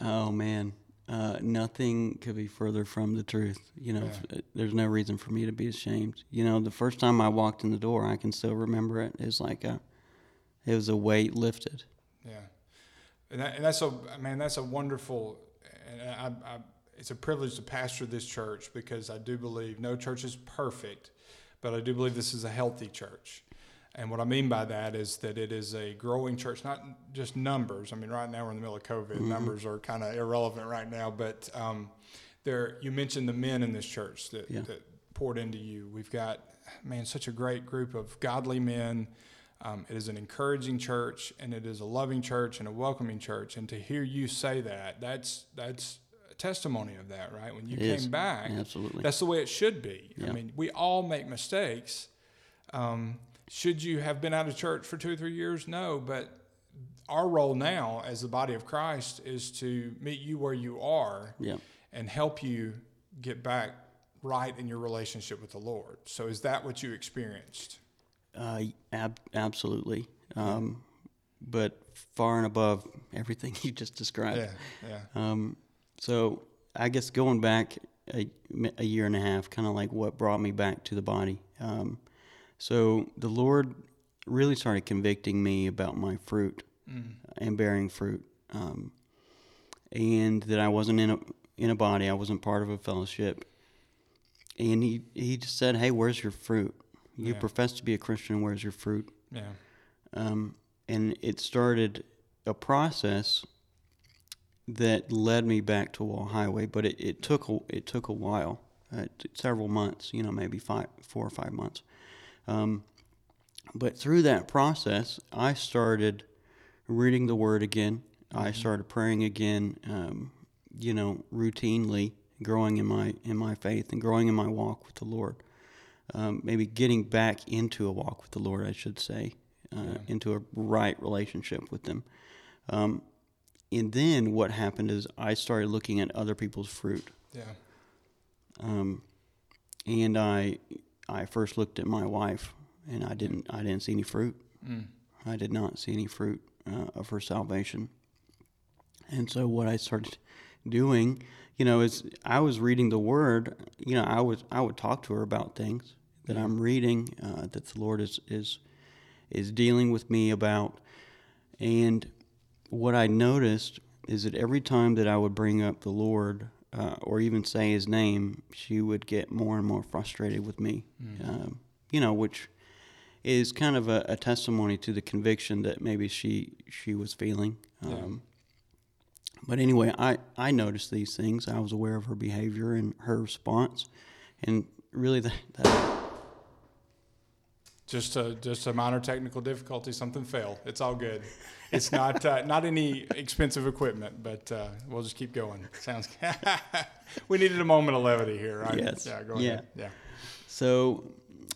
Oh man, uh, nothing could be further from the truth. You know, Yeah. there's no reason for me to be ashamed. You know, the first time I walked in the door, I can still remember it. It was like a, it was a weight lifted. Yeah, and, that, and that's a man. That's a wonderful, and I, I, it's a privilege to pastor this church because I do believe no church is perfect, but I do believe this is a healthy church. And what I mean by that is that it is a growing church, not just numbers. I mean, right now we're in the middle of COVID. Numbers are kind of irrelevant right now, but um, there. You mentioned the men in this church that, Yeah. that poured into you. We've got man, such a great group of godly men. Um, it is an encouraging church, and it is a loving church and a welcoming church. And to hear you say that, that's that's a testimony of that, right? When you It came is. back, Absolutely. that's the way it should be. I mean, we all make mistakes. Um, should you have been out of church for two or three years? No, but our role now as the body of Christ is to meet you where you are Yeah. and help you get back right in your relationship with the Lord. So, is that what you experienced? Uh, ab- absolutely. Um, but far and above everything you just described. Yeah, yeah, Um, so I guess going back a, a year and a half, kind of like what brought me back to the body. Um, so the Lord really started convicting me about my fruit and bearing fruit, um, and that I wasn't in a in a body. I wasn't part of a fellowship. And he he just said, "Hey, where's your fruit? You Yeah. profess to be a Christian. Where's your fruit?" yeah, um, and it started a process that led me back to Wall Highway. But it, it took a, it took a while, uh, t- several months. You know, maybe five, four or five months. Um, but through that process, I started reading the Word again. I started praying again. Um, you know, routinely growing in my in my faith and growing in my walk with the Lord. Um, maybe getting back into a walk with the Lord, I should say, uh, into a right relationship with Him. Um, and then what happened is I started looking at other people's fruit, yeah, um, and I I first looked at my wife, and I didn't I didn't see any fruit. mm. I did not see any fruit uh, of her salvation. And so what I started doing, you know, is I was reading the Word. You know, I was I would talk to her about things that I'm reading uh, that the Lord is is is dealing with me about, and what I noticed is that every time that I would bring up the Lord uh, or even say His name, she would get more and more frustrated with me. Um, you know, which is kind of a, a testimony to the conviction that maybe she she was feeling. Um, But anyway, I, I noticed these things. I was aware of her behavior and her response, and really that, that Just a just a minor technical difficulty. Something failed. It's all good. It's not uh, not any expensive equipment, but uh, we'll just keep going. Sounds. we needed a moment of levity here, right? Yes. Yeah. Go Yeah. ahead. Yeah. So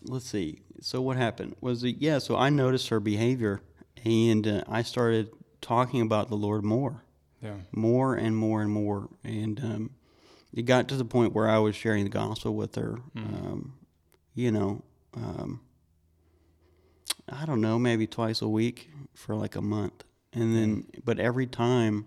let's see. So what happened was that yeah. So I noticed her behavior, and uh, I started talking about the Lord more, Yeah. more and more and more, and um, it got to the point where I was sharing the gospel with her. Um, you know, um, I don't know, maybe twice a week for like a month, and then mm-hmm. but every time.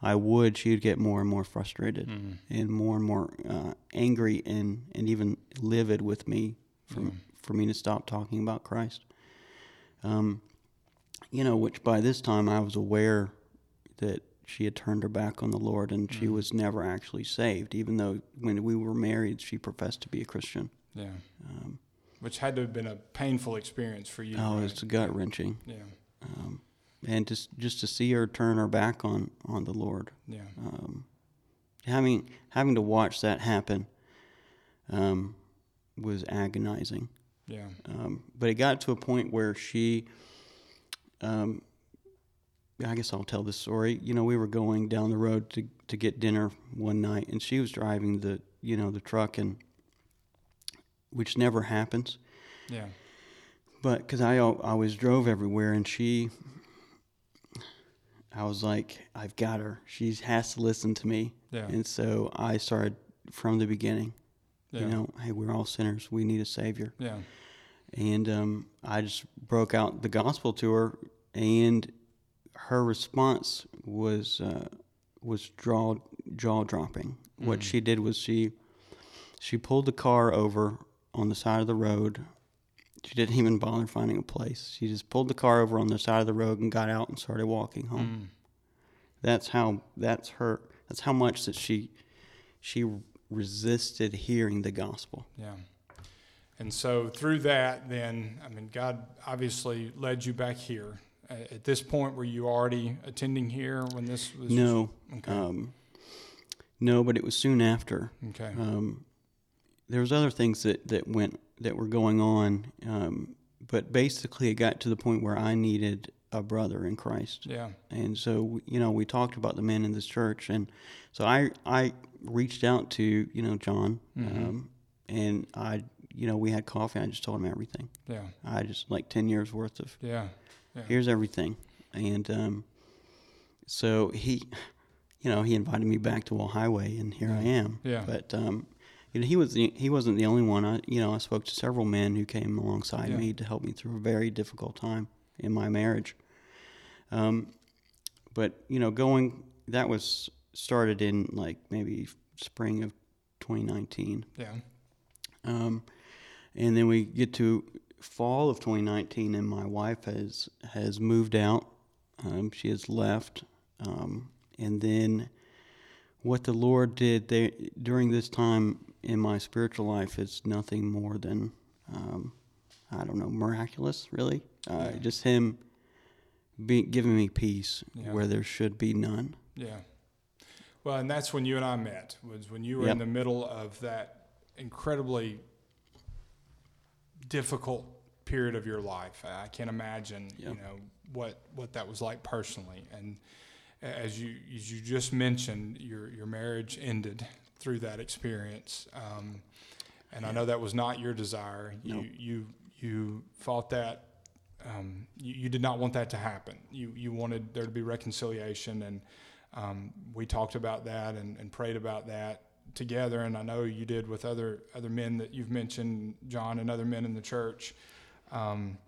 I would, she'd get more and more frustrated mm-hmm. and more and more uh, angry and, and even livid with me for, mm-hmm. for me to stop talking about Christ. Um, you know, which by this time I was aware that she had turned her back on the Lord and she was never actually saved, even though when we were married, she professed to be a Christian. Yeah. Um, Which had to have been a painful experience for you. Oh, right? it's gut wrenching. Yeah. Um, and just just to see her turn her back on, on the Lord. Yeah. um, having having to watch that happen um, was agonizing. Yeah. Um, but it got to a point where she, um, I guess I'll tell this story. You know, we were going down the road to to get dinner one night, and she was driving the you know the truck, and which never happens. Yeah. But because I al- always drove everywhere, and she, I was like, I've got her. She has to listen to me. Yeah. And so I started from the beginning. Yeah. You know, hey, we're all sinners. We need a savior. Yeah. And um, I just broke out the gospel to her, and her response was uh, was jaw jaw dropping. What she did was she she pulled the car over on the side of the road. She didn't even bother finding a place. She just pulled the car over on the side of the road and got out and started walking home. That's how that's her that's how much that she she resisted hearing the gospel. Yeah. And so through that, then, I mean, God obviously led you back here. At this point, were you already attending here when this was? No. Okay. Um, no, but it was soon after. Okay. Um, there was other things that, that went that were going on, um, but basically it got to the point where I needed a brother in Christ. yeah. And so you know we talked about the men in this church, and so I I reached out to you know John, um, and I you know we had coffee. I just told him everything. Yeah. I just like ten years worth of Yeah. Yeah. here's everything. And um, so he, you know, he invited me back to Wall Highway, and here I am. Yeah. But um, you know, he was the, he wasn't the only one. I you know I spoke to several men who came alongside Yeah. me to help me through a very difficult time in my marriage. Um, but you know, going that was started in like maybe spring of 2019. Yeah. Um, and then we get to fall of 2019, and my wife has has moved out. Um, she has left, um, and then what the Lord did there during this time in my spiritual life is nothing more than um, I don't know miraculous, really. Uh, Yeah. Just Him be, giving me peace Yeah. where there should be none. Yeah. Well, and that's when you and I met, was when you were Yep. in the middle of that incredibly difficult period of your life. I can't imagine, you know, what what that was like personally. And as you as you just mentioned, your your marriage ended through that experience. Um, and I know that was not your desire. You No. you you fought that. Um, you, you did not want that to happen. You you wanted there to be reconciliation, and um, we talked about that and, and prayed about that together. And I know you did with other other men that you've mentioned, John, and other men in the church. Um,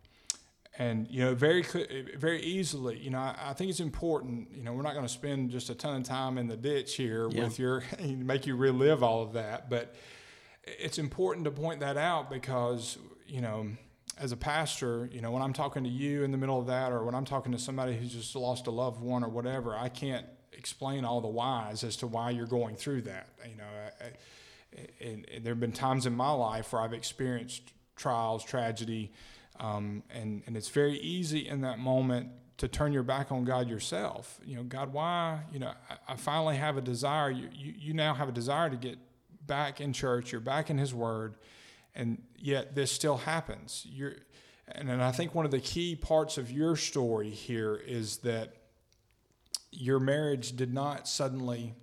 and you know very very easily you know I, I, think it's important you know we're not going to spend just a ton of time in the ditch here yeah. with your make you relive all of that but it's important to point that out because you know as a pastor you know when i'm talking to you in the middle of that or when i'm talking to somebody who's just lost a loved one or whatever i can't explain all the whys as to why you're going through that you know I, and, and there have been times in my life where i've experienced trials tragedy um, and, and it's very easy in that moment to turn your back on God yourself. You know, God, why? You know, I, I finally have a desire. You, you, you now have a desire to get back in church. You're back in His Word, and yet this still happens. You're, and, and I think one of the key parts of your story here is that your marriage did not suddenly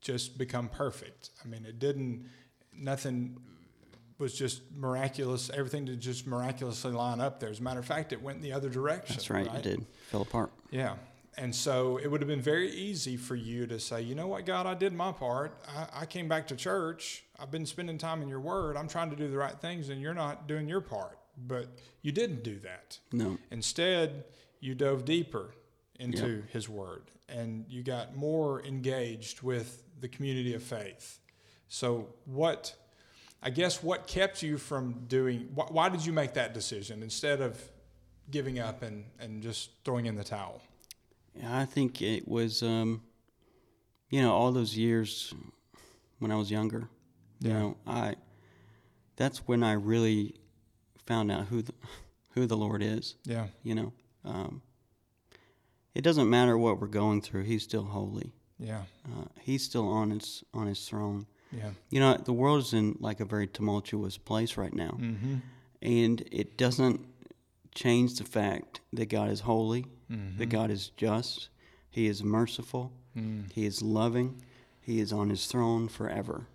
just become perfect. I mean, it didn't. Nothing was just miraculous. Everything did just miraculously line up there. As a matter of fact, it went in the other direction. That's right, right? it did. Fell apart. Yeah. And so it would have been very easy for you to say, you know what, God, I did my part. I, I came back to church. I've been spending time in your word. I'm trying to do the right things, and you're not doing your part. But you didn't do that. No. Instead, you dove deeper into yep. his word and you got more engaged with the community of faith. So, what I guess what kept you from doing, wh- why did you make that decision instead of giving up and, and just throwing in the towel? Yeah, I think it was, um, you know, all those years when I was younger, yeah. you know, I, that's when I really found out who the, who the Lord is. Yeah. You know, um, it doesn't matter what we're going through. He's still holy. Yeah. Uh, he's still on his, on his throne. Yeah. You know, the world is in like a very tumultuous place right now. Mm-hmm. And it doesn't change the fact that God is holy, mm-hmm. that God is just, He is merciful, mm. He is loving, He is on His throne forever.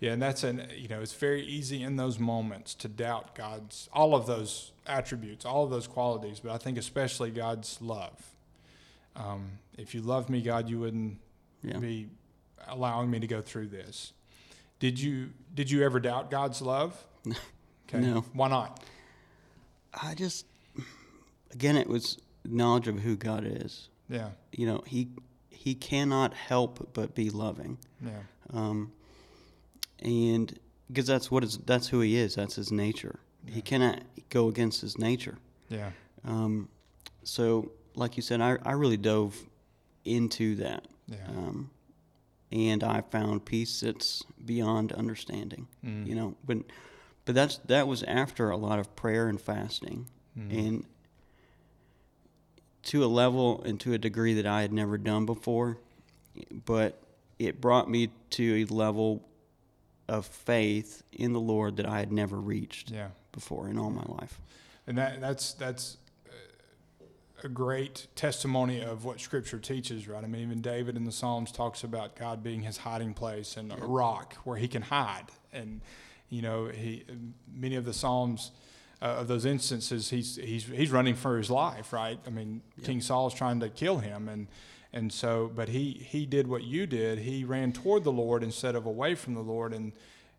Yeah, and that's an you know it's very easy in those moments to doubt God's all of those attributes, all of those qualities, but I think especially God's love. Um, if you loved me, God, you wouldn't yeah. be allowing me to go through this. Did you did you ever doubt God's love? Okay. No. Why not? I just again it was knowledge of who God is. Yeah. You know, he he cannot help but be loving. Yeah. Um and because that's what is that's who he is. That's his nature. Yeah. He cannot go against his nature. Yeah. Um so like you said, I I really dove into that. Yeah. Um and I found peace that's beyond understanding. Mm. You know, but but that's that was after a lot of prayer and fasting, mm. and to a level and to a degree that I had never done before, but it brought me to a level of faith in the Lord that I had never reached yeah. before in all my life. And that that's that's a great testimony of what Scripture teaches, right? I mean, even David in the Psalms talks about God being his hiding place and a rock where he can hide. And, you know, he many of the Psalms, uh, of those instances, he's, he's, he's running for his life, right? I mean, yep. King Saul's trying to kill him. And, and so, but he, he did what you did. He ran toward the Lord instead of away from the Lord. And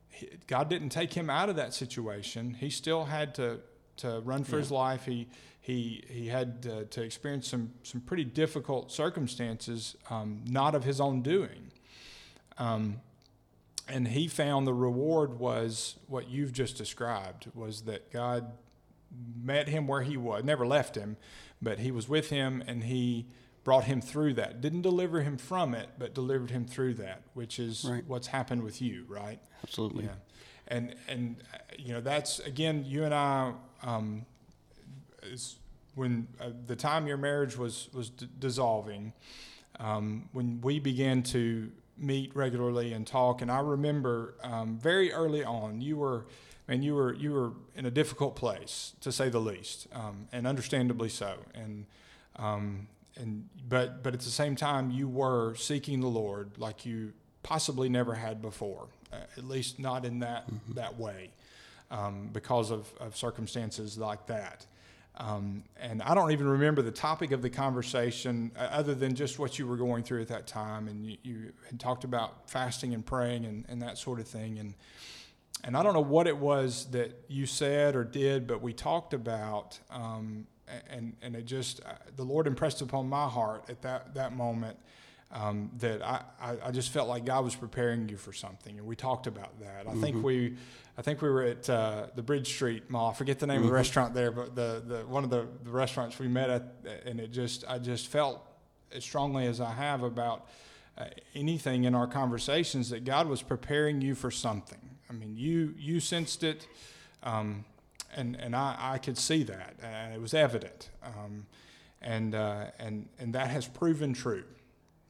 he, God didn't take him out of that situation. He still had to, to run for yeah. his life. He, he he had uh, to experience some some pretty difficult circumstances, um, not of his own doing. Um, and he found the reward was what you've just described was that God met him where he was, never left him, but he was with him and he brought him through that. Didn't deliver him from it, but delivered him through that, which is right. what's happened with you, right? Absolutely. Yeah. And and uh, you know that's again you and I um, is when uh, the time your marriage was was d- dissolving, um, when we began to meet regularly and talk, and I remember um, very early on, you were, and you were you were in a difficult place to say the least, um, and understandably so, and. Um, and but but at the same time, you were seeking the Lord like you possibly never had before, uh, at least not in that mm-hmm. that way, um, because of, of circumstances like that. Um, and I don't even remember the topic of the conversation uh, other than just what you were going through at that time. And you, you had talked about fasting and praying and, and that sort of thing. And, and I don't know what it was that you said or did, but we talked about um, and and it just uh, the Lord impressed upon my heart at that that moment um, that I, I just felt like God was preparing you for something, and we talked about that. I think we. I think we were at uh, the Bridge Street Mall. I forget the name of the restaurant there, but the, the one of the, the restaurants we met at, and it just I just felt as strongly as I have about uh, anything in our conversations that God was preparing you for something. I mean, you you sensed it, um, and and I, I could see that, and it was evident, um, and uh, and and that has proven true,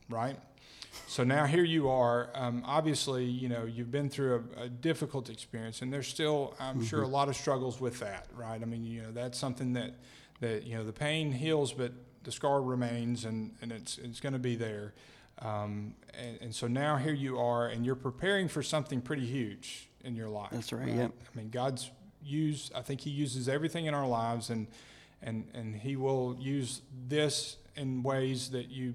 right? So now here you are. Um, obviously, you know you've been through a, a difficult experience, and there's still, I'm sure, a lot of struggles with that, right? I mean, you know, that's something that that you know the pain heals, but the scar remains, and and it's it's going to be there. Um, and, and so now here you are, and you're preparing for something pretty huge in your life. That's right, yep. I mean, God's used. I think He uses everything in our lives, and and and He will use this in ways that you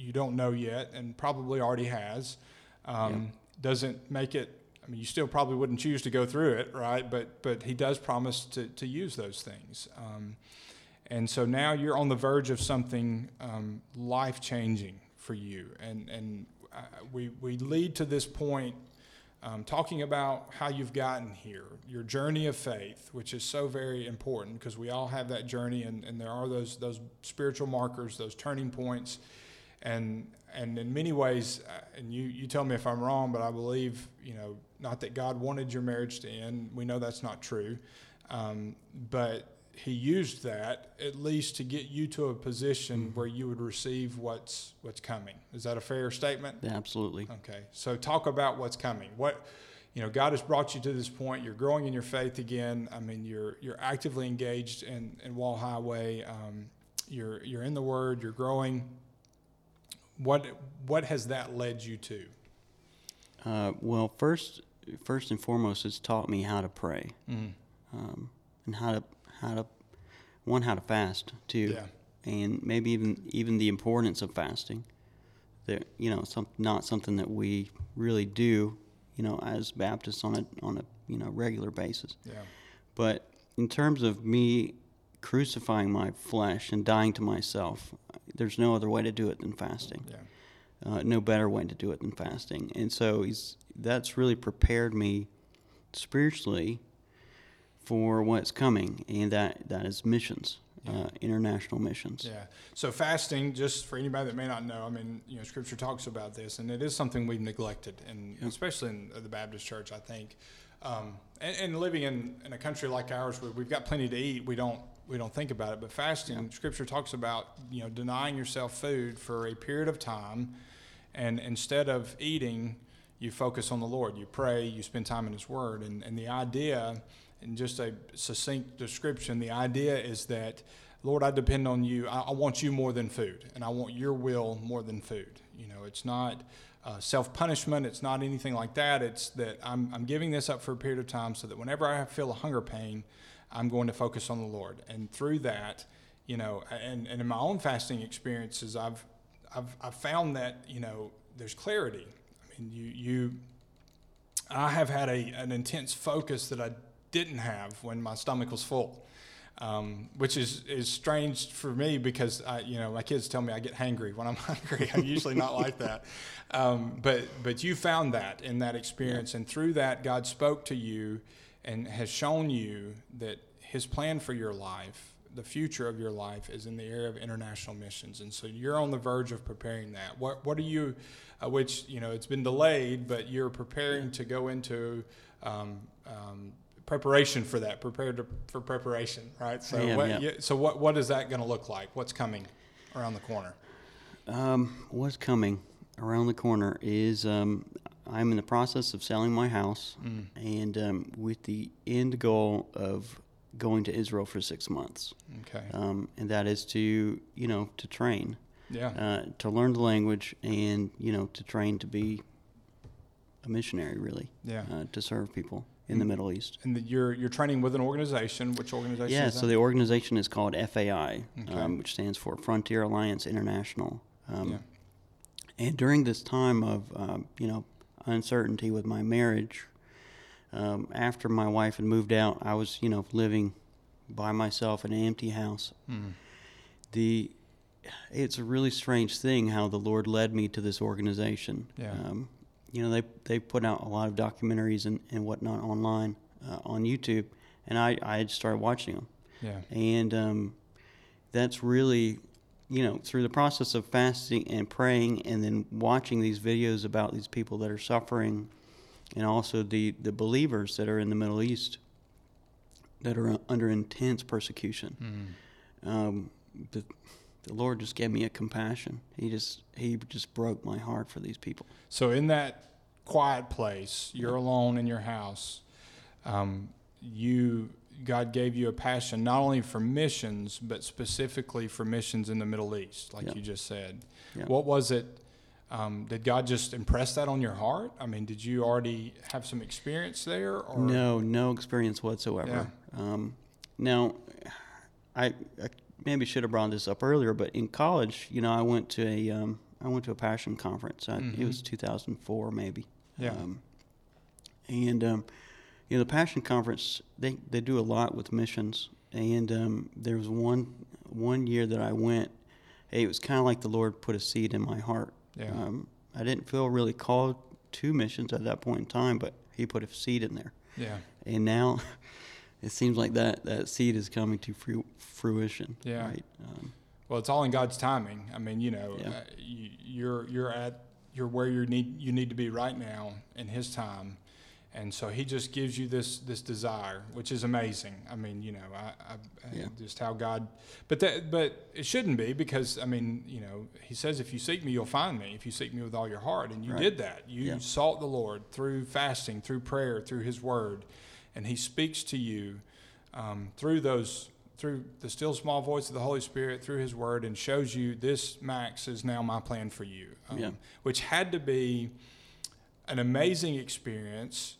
you don't know yet, and probably already has. Um, Doesn't make it. I mean, you still probably wouldn't choose to go through it, right? But but He does promise to to use those things. Um, and so now you're on the verge of something um, life changing for you. And, and uh, we, we lead to this point um, talking about how you've gotten here, your journey of faith, which is so very important because we all have that journey, and, and there are those, those spiritual markers, those turning points. And, and in many ways, uh, and you, you tell me if I'm wrong, but I believe, you know, not that God wanted your marriage to end. We know that's not true. Um, but he used that at least to get you to a position where you would receive what's what's coming. Is that a fair statement? Yeah, absolutely. Okay. So talk about what's coming. What you know, God has brought you to this point. You're growing in your faith again. I mean, you're you're actively engaged in, in Wall Highway. Um, you're you're in the Word. You're growing. What what has that led you to? Uh, well, first, first and foremost, it's taught me how to pray, um, and how to how to one how to fast too, Yeah. and maybe even even the importance of fasting. That you know, some not something that we really do, you know, as Baptists on a on a you know regular basis. Yeah. But in terms of me crucifying my flesh and dying to myself, there's no other way to do it than fasting. Yeah. Uh, no better way to do it than fasting. And so he's that's really prepared me spiritually for what's coming, and that that is missions, uh, international missions. Yeah. So fasting, just for anybody that may not know, I mean, you know, Scripture talks about this, and it is something we've neglected, and especially in the Baptist Church, I think. Um, and, and living in, in a country like ours, where we've got plenty to eat, we don't we don't think about it. But fasting, Scripture talks about you know denying yourself food for a period of time, and instead of eating, you focus on the Lord. You pray. You spend time in His Word, and and the idea in just a succinct description, the idea is that, Lord, I depend on you. I, I want you more than food, and I want your will more than food. You know, it's not uh, self punishment, it's not anything like that. It's that I'm, I'm giving this up for a period of time so that whenever I feel a hunger pain, I'm going to focus on the Lord. And through that, you know, and, and in my own fasting experiences, I've, I've, I've found that, you know, there's clarity. I mean, you, you, I have had a, an intense focus that I didn't have when my stomach was full, um, which is, is strange for me because I, you know my kids tell me I get hangry when I'm hungry. I'm usually not like that, um, but but you found that in that experience, and through that God spoke to you and has shown you that His plan for your life, the future of your life, is in the area of international missions, and so you're on the verge of preparing that. What what are you? Uh, which you know it's been delayed, but you're preparing to go into um, um, preparation for that. Prepared to, for preparation, right? So, am, what, yeah. yeah, so what what is that going to look like? What's coming around the corner? Um, what's coming around the corner is um, I'm in the process of selling my house, and um, with the end goal of going to Israel for six months, Okay. um, and that is to you know to train, yeah. uh, to learn the language, and you know to train to be a missionary, really, Yeah. uh, to serve people in the Middle East. and that you're you're training with an organization. Which organization? Yeah, so the organization is called FAI, Okay. um, which stands for Frontier Alliance International. Um, Yeah. And during this time of, um, you know, uncertainty with my marriage, um, after my wife had moved out, I was, you know, living by myself in an empty house. Mm. The it's a really strange thing how the Lord led me to this organization. Yeah. Um, you know, they they put out a lot of documentaries and, and whatnot online uh, on YouTube, and I I had started watching them, Yeah. and um, that's really, you know, through the process of fasting and praying, and then watching these videos about these people that are suffering, and also the the believers that are in the Middle East that are under intense persecution. Mm. Um, the, the Lord just gave me a compassion. He just he just broke my heart for these people. So in that quiet place, you're alone in your house. Um, you God gave you a passion not only for missions, but specifically for missions in the Middle East, like Yeah. you just said. Yeah. What was it? Um, did God just impress that on your heart? I mean, did you already have some experience there? Or? No, no experience whatsoever. Um, now, I, I maybe should have brought this up earlier, but in college, you know, I went to a um, I went to a passion conference. I, Mhm. It was 2004, maybe. Yeah. Um, and um, you know, the passion conference they, they do a lot with missions. And um, there was one one year that I went. It was kind of like the Lord put a seed in my heart. Yeah. Um, I didn't feel really called to missions at that point in time, but He put a seed in there Yeah. and now it seems like that that seed is coming to fru- fruition. Yeah. Right. Um, Well, it's all in God's timing. I mean, you know, Yeah. uh, you, you're you're at you're where you need you need to be right now in His time, and so He just gives you this this desire, which is amazing. I mean, you know, I, I, Yeah. just how God, but that but it shouldn't be because I mean, you know, He says, if you seek Me, you'll find Me. If you seek Me with all your heart, and you Right. did that, you Yeah. sought the Lord through fasting, through prayer, through His Word, and He speaks to you um, through those through the still small voice of the Holy Spirit through His Word and shows you this Max is now my plan for you, um, Yeah. which had to be an amazing experience.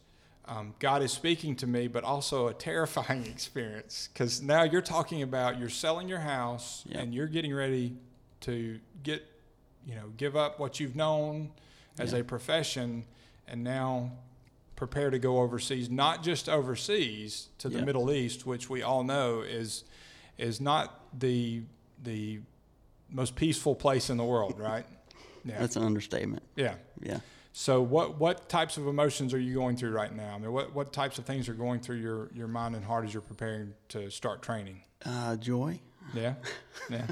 Um, God is speaking to me, but also a terrifying experience because now you're talking about you're selling your house Yeah. and you're getting ready to get, you know, give up what you've known as Yeah. a profession, and now prepare to go overseas, not just overseas to the Yeah. Middle East, which we all know is is not the the most peaceful place in the world, right? Yeah. That's an understatement. yeah. Yeah. So what what types of emotions are you going through right now? I mean, what what types of things are going through your your mind and heart as you're preparing to start training? Uh, joy. Yeah. Yeah.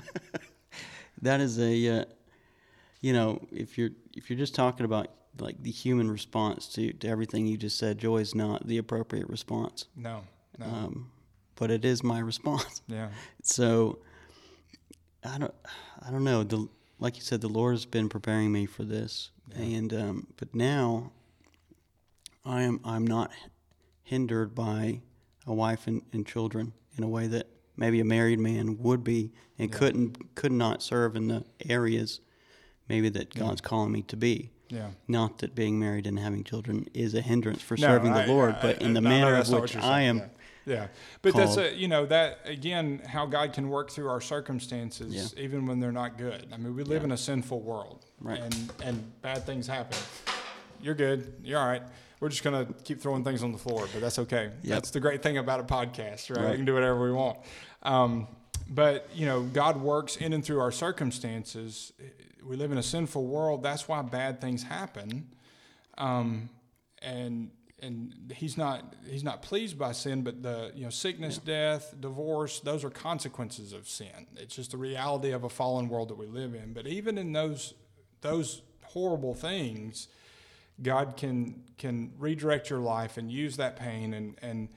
That is a, uh, you know, if you're if you're just talking about like the human response to, to everything you just said, joy is not the appropriate response. No. No. Um, but it is my response. yeah. So I don't I don't know. The like you said, the Lord has been preparing me for this, Yeah. and um, but now I am I'm not hindered by a wife and, and children in a way that maybe a married man would be and Yeah. couldn't could not serve in the areas maybe that Yeah. God's calling me to be. Yeah. Not that being married and having children is a hindrance for No, serving I- the Lord, I- but I- in the no, manner that's of which I am. Yeah. Yeah. But that's a, you know, that again, how God can work through our circumstances Yeah. even when they're not good. I mean, we live Yeah. in a sinful world Right. and, and bad things happen. You're good. You're all right. We're just going to keep throwing things on the floor, but that's okay. Yep. That's the great thing about a podcast, right? Right. We can do whatever we want. Um, but, you know, God works in and through our circumstances. We live in a sinful world. That's why bad things happen. Um, and and he's not he's not pleased by sin, but the you know sickness, death, divorce, those are consequences of sin. It's just the reality of a fallen world that we live in. But even in those those horrible things, God can can redirect your life and use that pain and and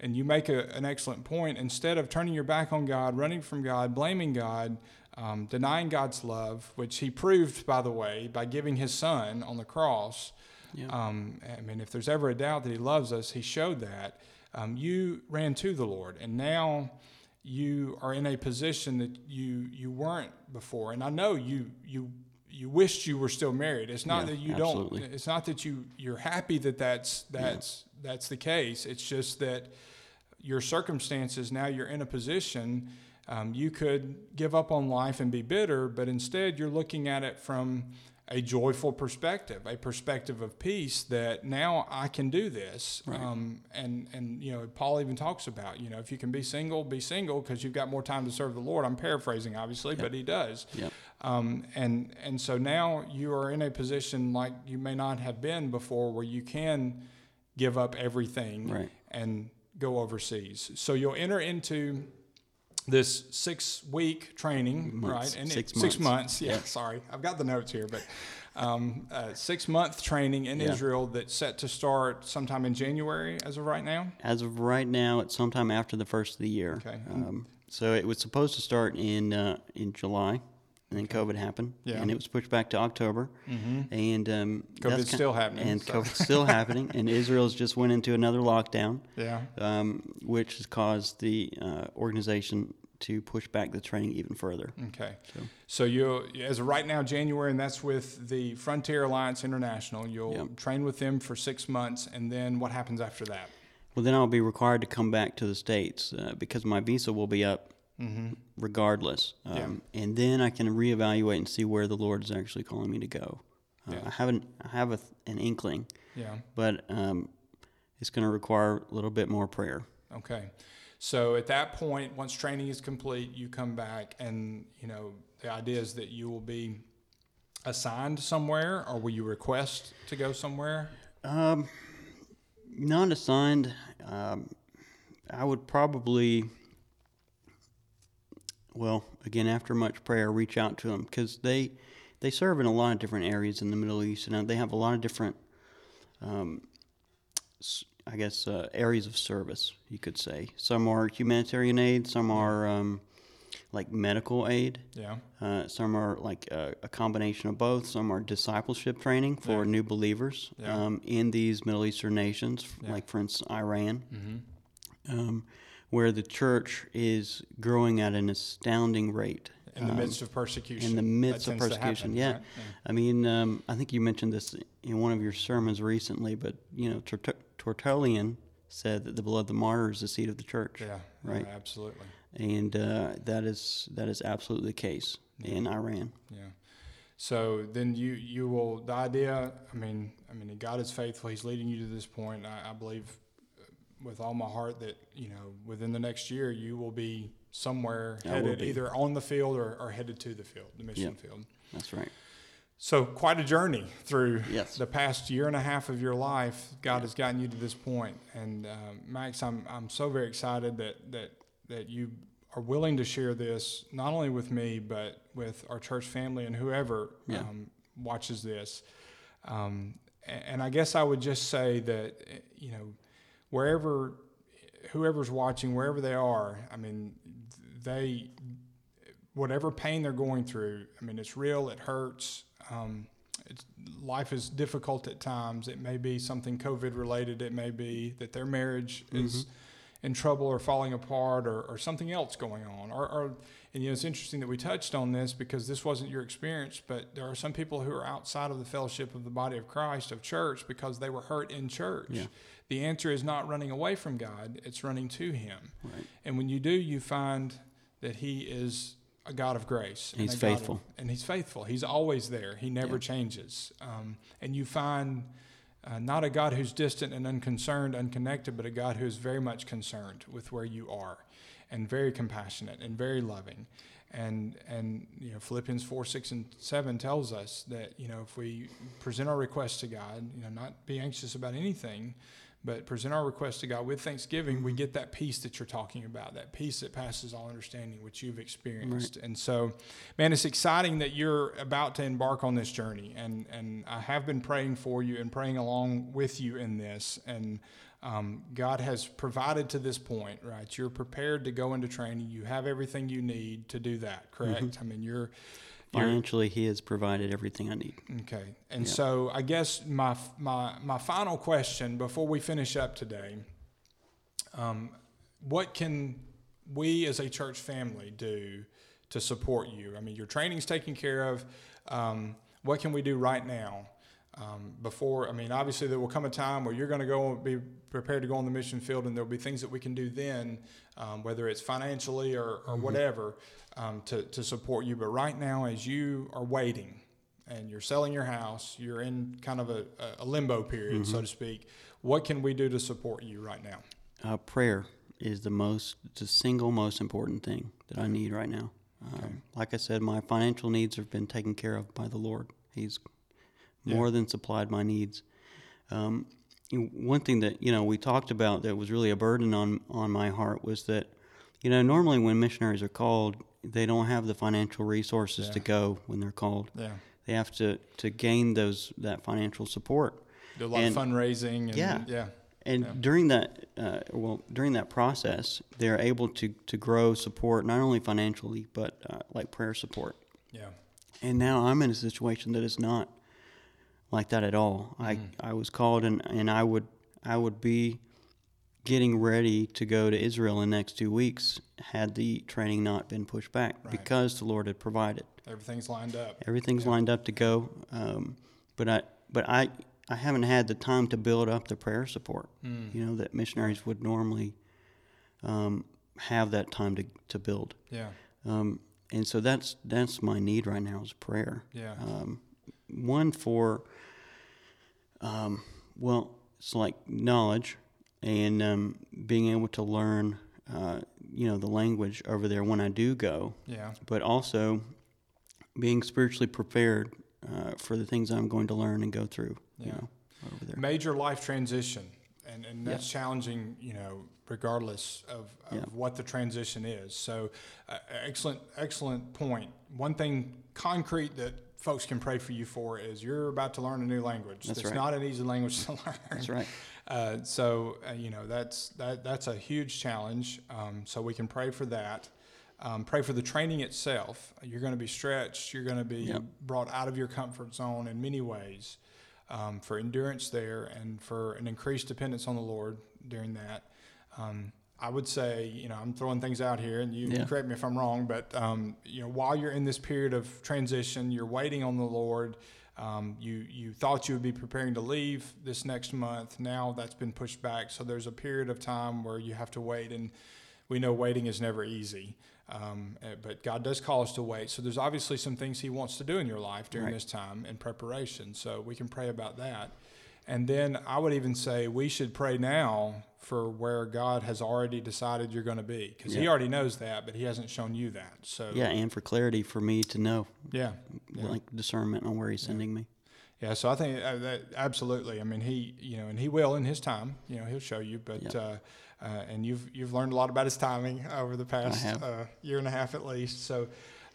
and you make a, an excellent point. Instead of turning your back on God, running from God, blaming God, um, denying God's love, which He proved, by the way, by giving His Son on the cross. Yeah. Um, I mean, if there's ever a doubt that He loves us, He showed that. Um, you ran to the Lord, and now you are in a position that you you weren't before. And I know you you you wished you were still married. It's not Yeah, that you absolutely. don't. It's not that you you're happy that that's that's that's the case. It's just that your circumstances now you're in a position um, you could give up on life and be bitter, but instead you're looking at it from a joyful perspective, a perspective of peace that now I can do this. Right. Um, and, and, you know, Paul even talks about, you know, if you can be single, be single because you've got more time to serve the Lord. I'm paraphrasing, obviously, but he does. Yep. Um, and, and so now you are in a position like you may not have been before where you can give up everything Right. and go overseas. So you'll enter into this six week training, Months. right? And Six it, six months. months. Yeah, Yeah. sorry, I've got the notes here, but um, uh, six month training in Yeah. Israel that's set to start sometime in January as of right now. As of right now, it's sometime after the first of the year. Okay. Um, so it was supposed to start in uh, in July, and then COVID happened, Yeah. and it was pushed back to October. Mm-hmm. And um, COVID's still happening, and so. COVID's still happening, and Israel's just went into another lockdown, Yeah. um, which has caused the uh, organization to push back the training even further. Okay. So- So you, as of right now, January, and that's with the Frontier Alliance International. You'll Yep. train with them for six months, and then what happens after that? Well, then I'll be required to come back to the states uh, because my visa will be up Mm-hmm. regardless. Um, Yeah. And then I can reevaluate and see where the Lord is actually calling me to go. Uh, Yeah. I haven't, I have a, an inkling, Yeah. but um, it's going to require a little bit more prayer. Okay. So at that point, once training is complete, you come back, and you know the idea is that you will be assigned somewhere, or will you request to go somewhere? Um, not assigned. Um, I would probably, well, again, after much prayer, reach out to them because they they serve in a lot of different areas in the Middle East, and they have a lot of different, um, I guess, uh, areas of service. You could say some are humanitarian aid, some are um, like medical aid. Yeah. Uh, some are like a, a combination of both. Some are discipleship training for Yeah. new believers Yeah. um, in these Middle Eastern nations, Yeah. like for instance Iran, Mm-hmm. Where the church is growing at an astounding rate. In the Um, midst of persecution. in the That midst of tends to happen, persecution, yeah. right? I mean, um, I think you mentioned this in one of your sermons recently, but you know, Tert- Tertullian said that the blood of the martyr is the seed of the church, Yeah. Right. Yeah, absolutely. and uh, that is that is absolutely the case in Iran. Yeah. So then you you will the idea. I mean, I mean, God is faithful. He's leading you to this point. I, I believe with all my heart that you know within the next year you will be somewhere I headed either on the field or, or headed to the field, the mission field. That's right. So quite a journey through Yes. the past year and a half of your life. God has gotten you to this point, and um, Max, I'm I'm so very excited that that that you are willing to share this not only with me but with our church family and whoever Yeah. um, watches this. Um, and I guess I would just say that you know wherever whoever's watching, wherever they are, I mean, they whatever pain they're going through. I mean, it's real. It hurts. Um, it's, life is difficult at times. It may be something COVID related. It may be that their marriage is in trouble or falling apart or, or something else going on. Or, or, and you know, it's interesting that we touched on this because this wasn't your experience, but there are some people who are outside of the fellowship of the body of Christ, of church, because they were hurt in church. Yeah. The answer is not running away from God, it's running to Him. Right. And when you do, you find that He is a God of grace. And He's God of- faithful. and He's faithful. He's always there. He never Yeah. changes. Um, and you find uh, not a God who's distant and unconcerned, unconnected, but a God who is very much concerned with where you are, and very compassionate and very loving. And and you know Philippians four, six, and seven tells us that you know if we present our requests to God, you know not be anxious about anything, but present our request to God with thanksgiving, we get that peace that you're talking about, that peace that passes all understanding, which you've experienced. And so, man, it's exciting that you're about to embark on this journey. And, and I have been praying for you and praying along with you in this. And um, God has provided to this point, right? You're prepared to go into training. You have everything you need to do that, correct? I mean, you're. Financially, He has provided everything I need. Okay, and Yeah. so I guess my my my final question before we finish up today, um, what can we as a church family do to support you? I mean, your training's taken care of. Um, what can we do right now? Um, before, I mean, obviously there will come a time where you're going to go and be prepared to go on the mission field, and there'll be things that we can do then, um, whether it's financially or, or whatever, um, to, to support you. But right now, as you are waiting, and you're selling your house, you're in kind of a, a limbo period, Mm-hmm. so to speak. What can we do to support you right now? Uh, prayer is the most, the single most important thing that I need right now. Um, Like I said, my financial needs have been taken care of by the Lord. He's more than supplied my needs. Um, one thing that you know we talked about that was really a burden on on my heart was that you know normally when missionaries are called, they don't have the financial resources to go when they're called. Yeah. They have to to gain those that financial support. Do a lot And- of fundraising and Yeah. yeah. And Yeah. during that, uh, well, during that process, they're able to to grow support not only financially but uh, like prayer support. Yeah. And now I'm in a situation that is not like that at all. I Mm. I was called and and I would I would be getting ready to go to Israel in the next two weeks had the training not been pushed back Right. because the Lord had provided. Everything's lined up. Everything's Yeah. lined up to go, um, but I but I I haven't had the time to build up the prayer support. Mm. You know that missionaries would normally um, have that time to to build, Yeah. um, and so that's that's my need right now is prayer. Yeah. Um, one for um, well, it's like knowledge and um, being able to learn. Uh, you know the language over there when I do go, Yeah. but also being spiritually prepared uh, for the things I'm going to learn and go through. You Yeah. know, over there. Major life transition, and, and Yeah. that's challenging, you know, regardless of, of Yeah. what the transition is. So, uh, excellent, excellent point. One thing concrete that folks can pray for you for is you're about to learn a new language. That's It's right. not an easy language to learn. That's right. Uh, so uh, you know that's that that's a huge challenge. Um, so we can pray for that. Um, pray for the training itself. You're going to be stretched. You're going to be Yep. brought out of your comfort zone in many ways. Um, for endurance there and for an increased dependence on the Lord during that. Um, I would say, you know, I'm throwing things out here, and you Yeah. correct me if I'm wrong, but um, you know, while you're in this period of transition, you're waiting on the Lord. Um, you you thought you would be preparing to leave this next month. Now that's been pushed back, so there's a period of time where you have to wait, and we know waiting is never easy. Um, eh, but God does call us to wait. So there's obviously some things He wants to do in your life during Right. this time in preparation. So we can pray about that. And then I would even say we should pray now for where God has already decided you're going to be, because He already knows that, but He hasn't shown you that. So Yeah, and for clarity for me to know, yeah, yeah. like discernment on where He's sending me. Yeah, so I think uh, that absolutely. I mean, he, you know, and he will in his time. You know, he'll show you. But uh, uh, and you've you've learned a lot about his timing over the past uh, year and a half at least. So,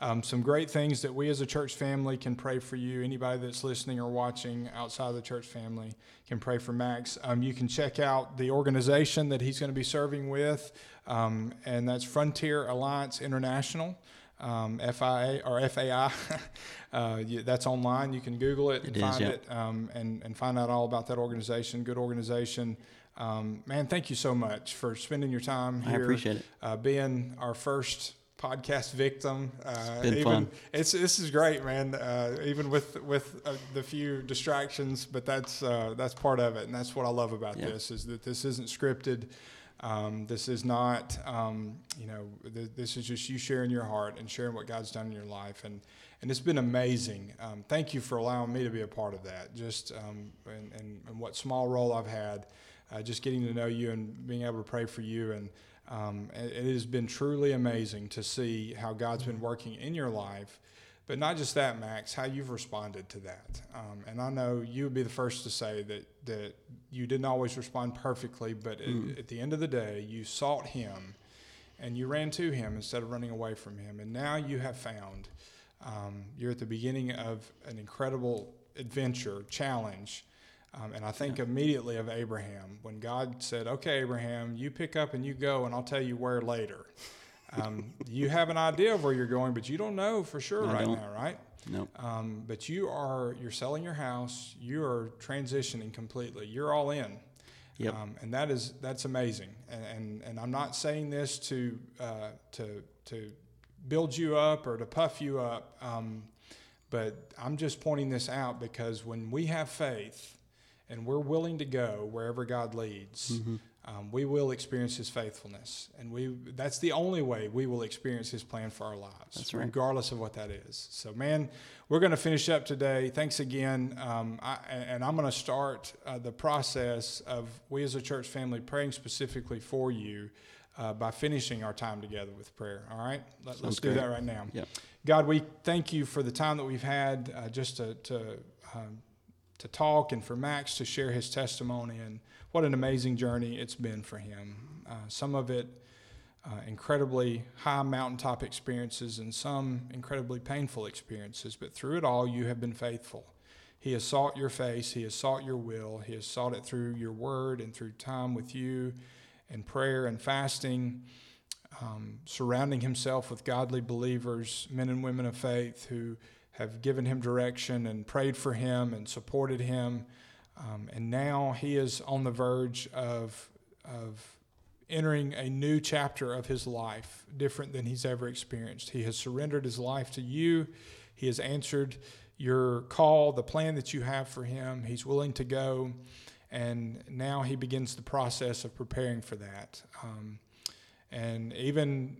um, some great things that we as a church family can pray for you. Anybody that's listening or watching outside of the church family can pray for Max. Um, you can check out the organization that he's going to be serving with, um, and that's Frontier Alliance International um, FIA or FAI. uh, that's online. You can Google it and It is, find yeah. it um, and, and find out all about that organization. Good organization. Um, man, thank you so much for spending your time here. I appreciate it. Uh, being our first podcast victim. Uh, been even, fun. It's this is great, man. Uh, even with with uh, the few distractions, but that's uh, that's part of it, and that's what I love about Yeah. this is that this isn't scripted. Um, this is not, um, you know, th- this is just you sharing your heart and sharing what God's done in your life, and and it's been amazing. Um, thank you for allowing me to be a part of that. Just um, and, and, and what small role I've had, uh, just getting to know you and being able to pray for you, and um, it, has been truly amazing to see how God's been working in your life. But not just that, Max, how you've responded to that. Um, and I know you would be the first to say that, that you didn't always respond perfectly, but at, at the end of the day, you sought Him and you ran to Him instead of running away from Him. And now you have found um, you're at the beginning of an incredible adventure, challenge. Um, and I think immediately of Abraham when God said, Okay, Abraham, you pick up and you go, and I'll tell you where later. Um, you have an idea of where you're going, but you don't know for sure I right don't. now, right? Nope. Um, but you are you're selling your house. You are transitioning completely. You're all in. Yep. Um, and that is that's amazing. And and, and I'm not saying this to uh, to to build you up or to puff you up. Um, but I'm just pointing this out because when we have faith and we're willing to go wherever God leads, um, we will experience His faithfulness, and we that's the only way we will experience His plan for our lives, right. regardless of what that is. So, man, we're going to finish up today. Thanks again, um, I, and I'm going to start uh, the process of we as a church family praying specifically for you. Uh, by finishing our time together with prayer. All right? Let, us do that right now. Yep. God, we thank you for the time that we've had uh, just to, to, um, to talk and for Max to share his testimony. And what an amazing journey it's been for him. Uh, some of it uh, incredibly high mountaintop experiences and some incredibly painful experiences. But through it all, you have been faithful. He has sought your face, He has sought your will, He has sought it through your word and through time with you and prayer and fasting um, surrounding himself with godly believers, men and women of faith who have given him direction and prayed for him and supported him. Um, and now he is on the verge of, of entering a new chapter of his life, different than he's ever experienced. He has surrendered his life to you, he has answered your call, the plan that you have for him. He's willing to go. And now he begins the process of preparing for that. Um, and even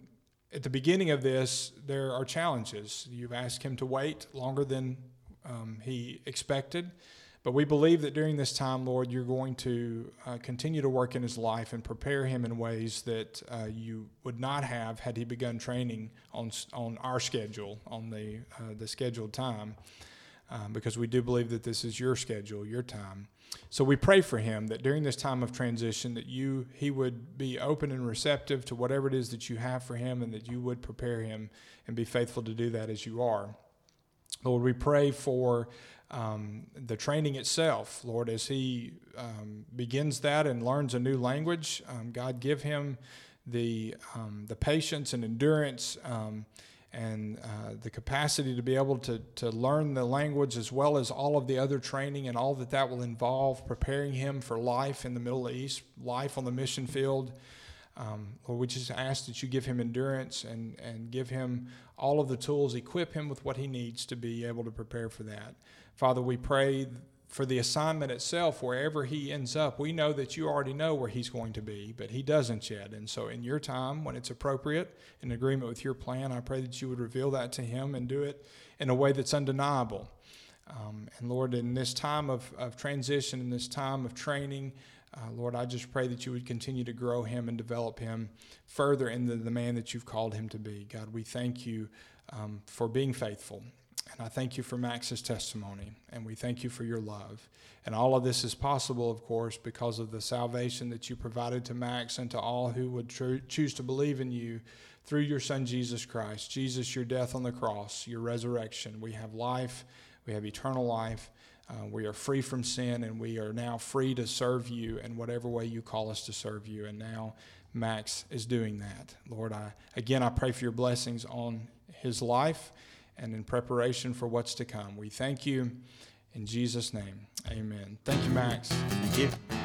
at the beginning of this, there are challenges. You've asked him to wait longer than um, he expected. But we believe that during this time, Lord, you're going to uh, continue to work in his life and prepare him in ways that uh, you would not have had he begun training on, on our schedule, on the, uh, the scheduled time, um, because we do believe that this is your schedule, your time. So we pray for him that during this time of transition that you he would be open and receptive to whatever it is that you have for him and that you would prepare him and be faithful to do that as you are. Lord, we pray for um, the training itself, Lord, as he um, begins that and learns a new language. Um, God, give him the um, the patience and endurance um, and uh, the capacity to be able to, to learn the language as well as all of the other training and all that that will involve, preparing him for life in the Middle East, life on the mission field. Um, Lord, we just ask that you give him endurance and, and give him all of the tools, equip him with what he needs to be able to prepare for that. Father, we pray for the assignment itself, wherever he ends up, we know that you already know where he's going to be, but he doesn't yet. And so, in your time, when it's appropriate, in agreement with your plan, I pray that you would reveal that to him and do it in a way that's undeniable. Um, and Lord, in this time of, of transition, in this time of training, uh, Lord, I just pray that you would continue to grow him and develop him further into the man that you've called him to be. God, we thank you um, for being faithful. And I thank you for Max's testimony, and we thank you for your love. And all of this is possible, of course, because of the salvation that you provided to Max and to all who would tr- choose to believe in you through your Son, Jesus Christ. Jesus, your death on the cross, your resurrection. We have life, we have eternal life. Uh, we are free from sin, and we are now free to serve you in whatever way you call us to serve you. And now Max is doing that. Lord, I again I pray for your blessings on his life and in preparation for what's to come. We thank you in Jesus' name. Amen. Thank you, Max. Thank you.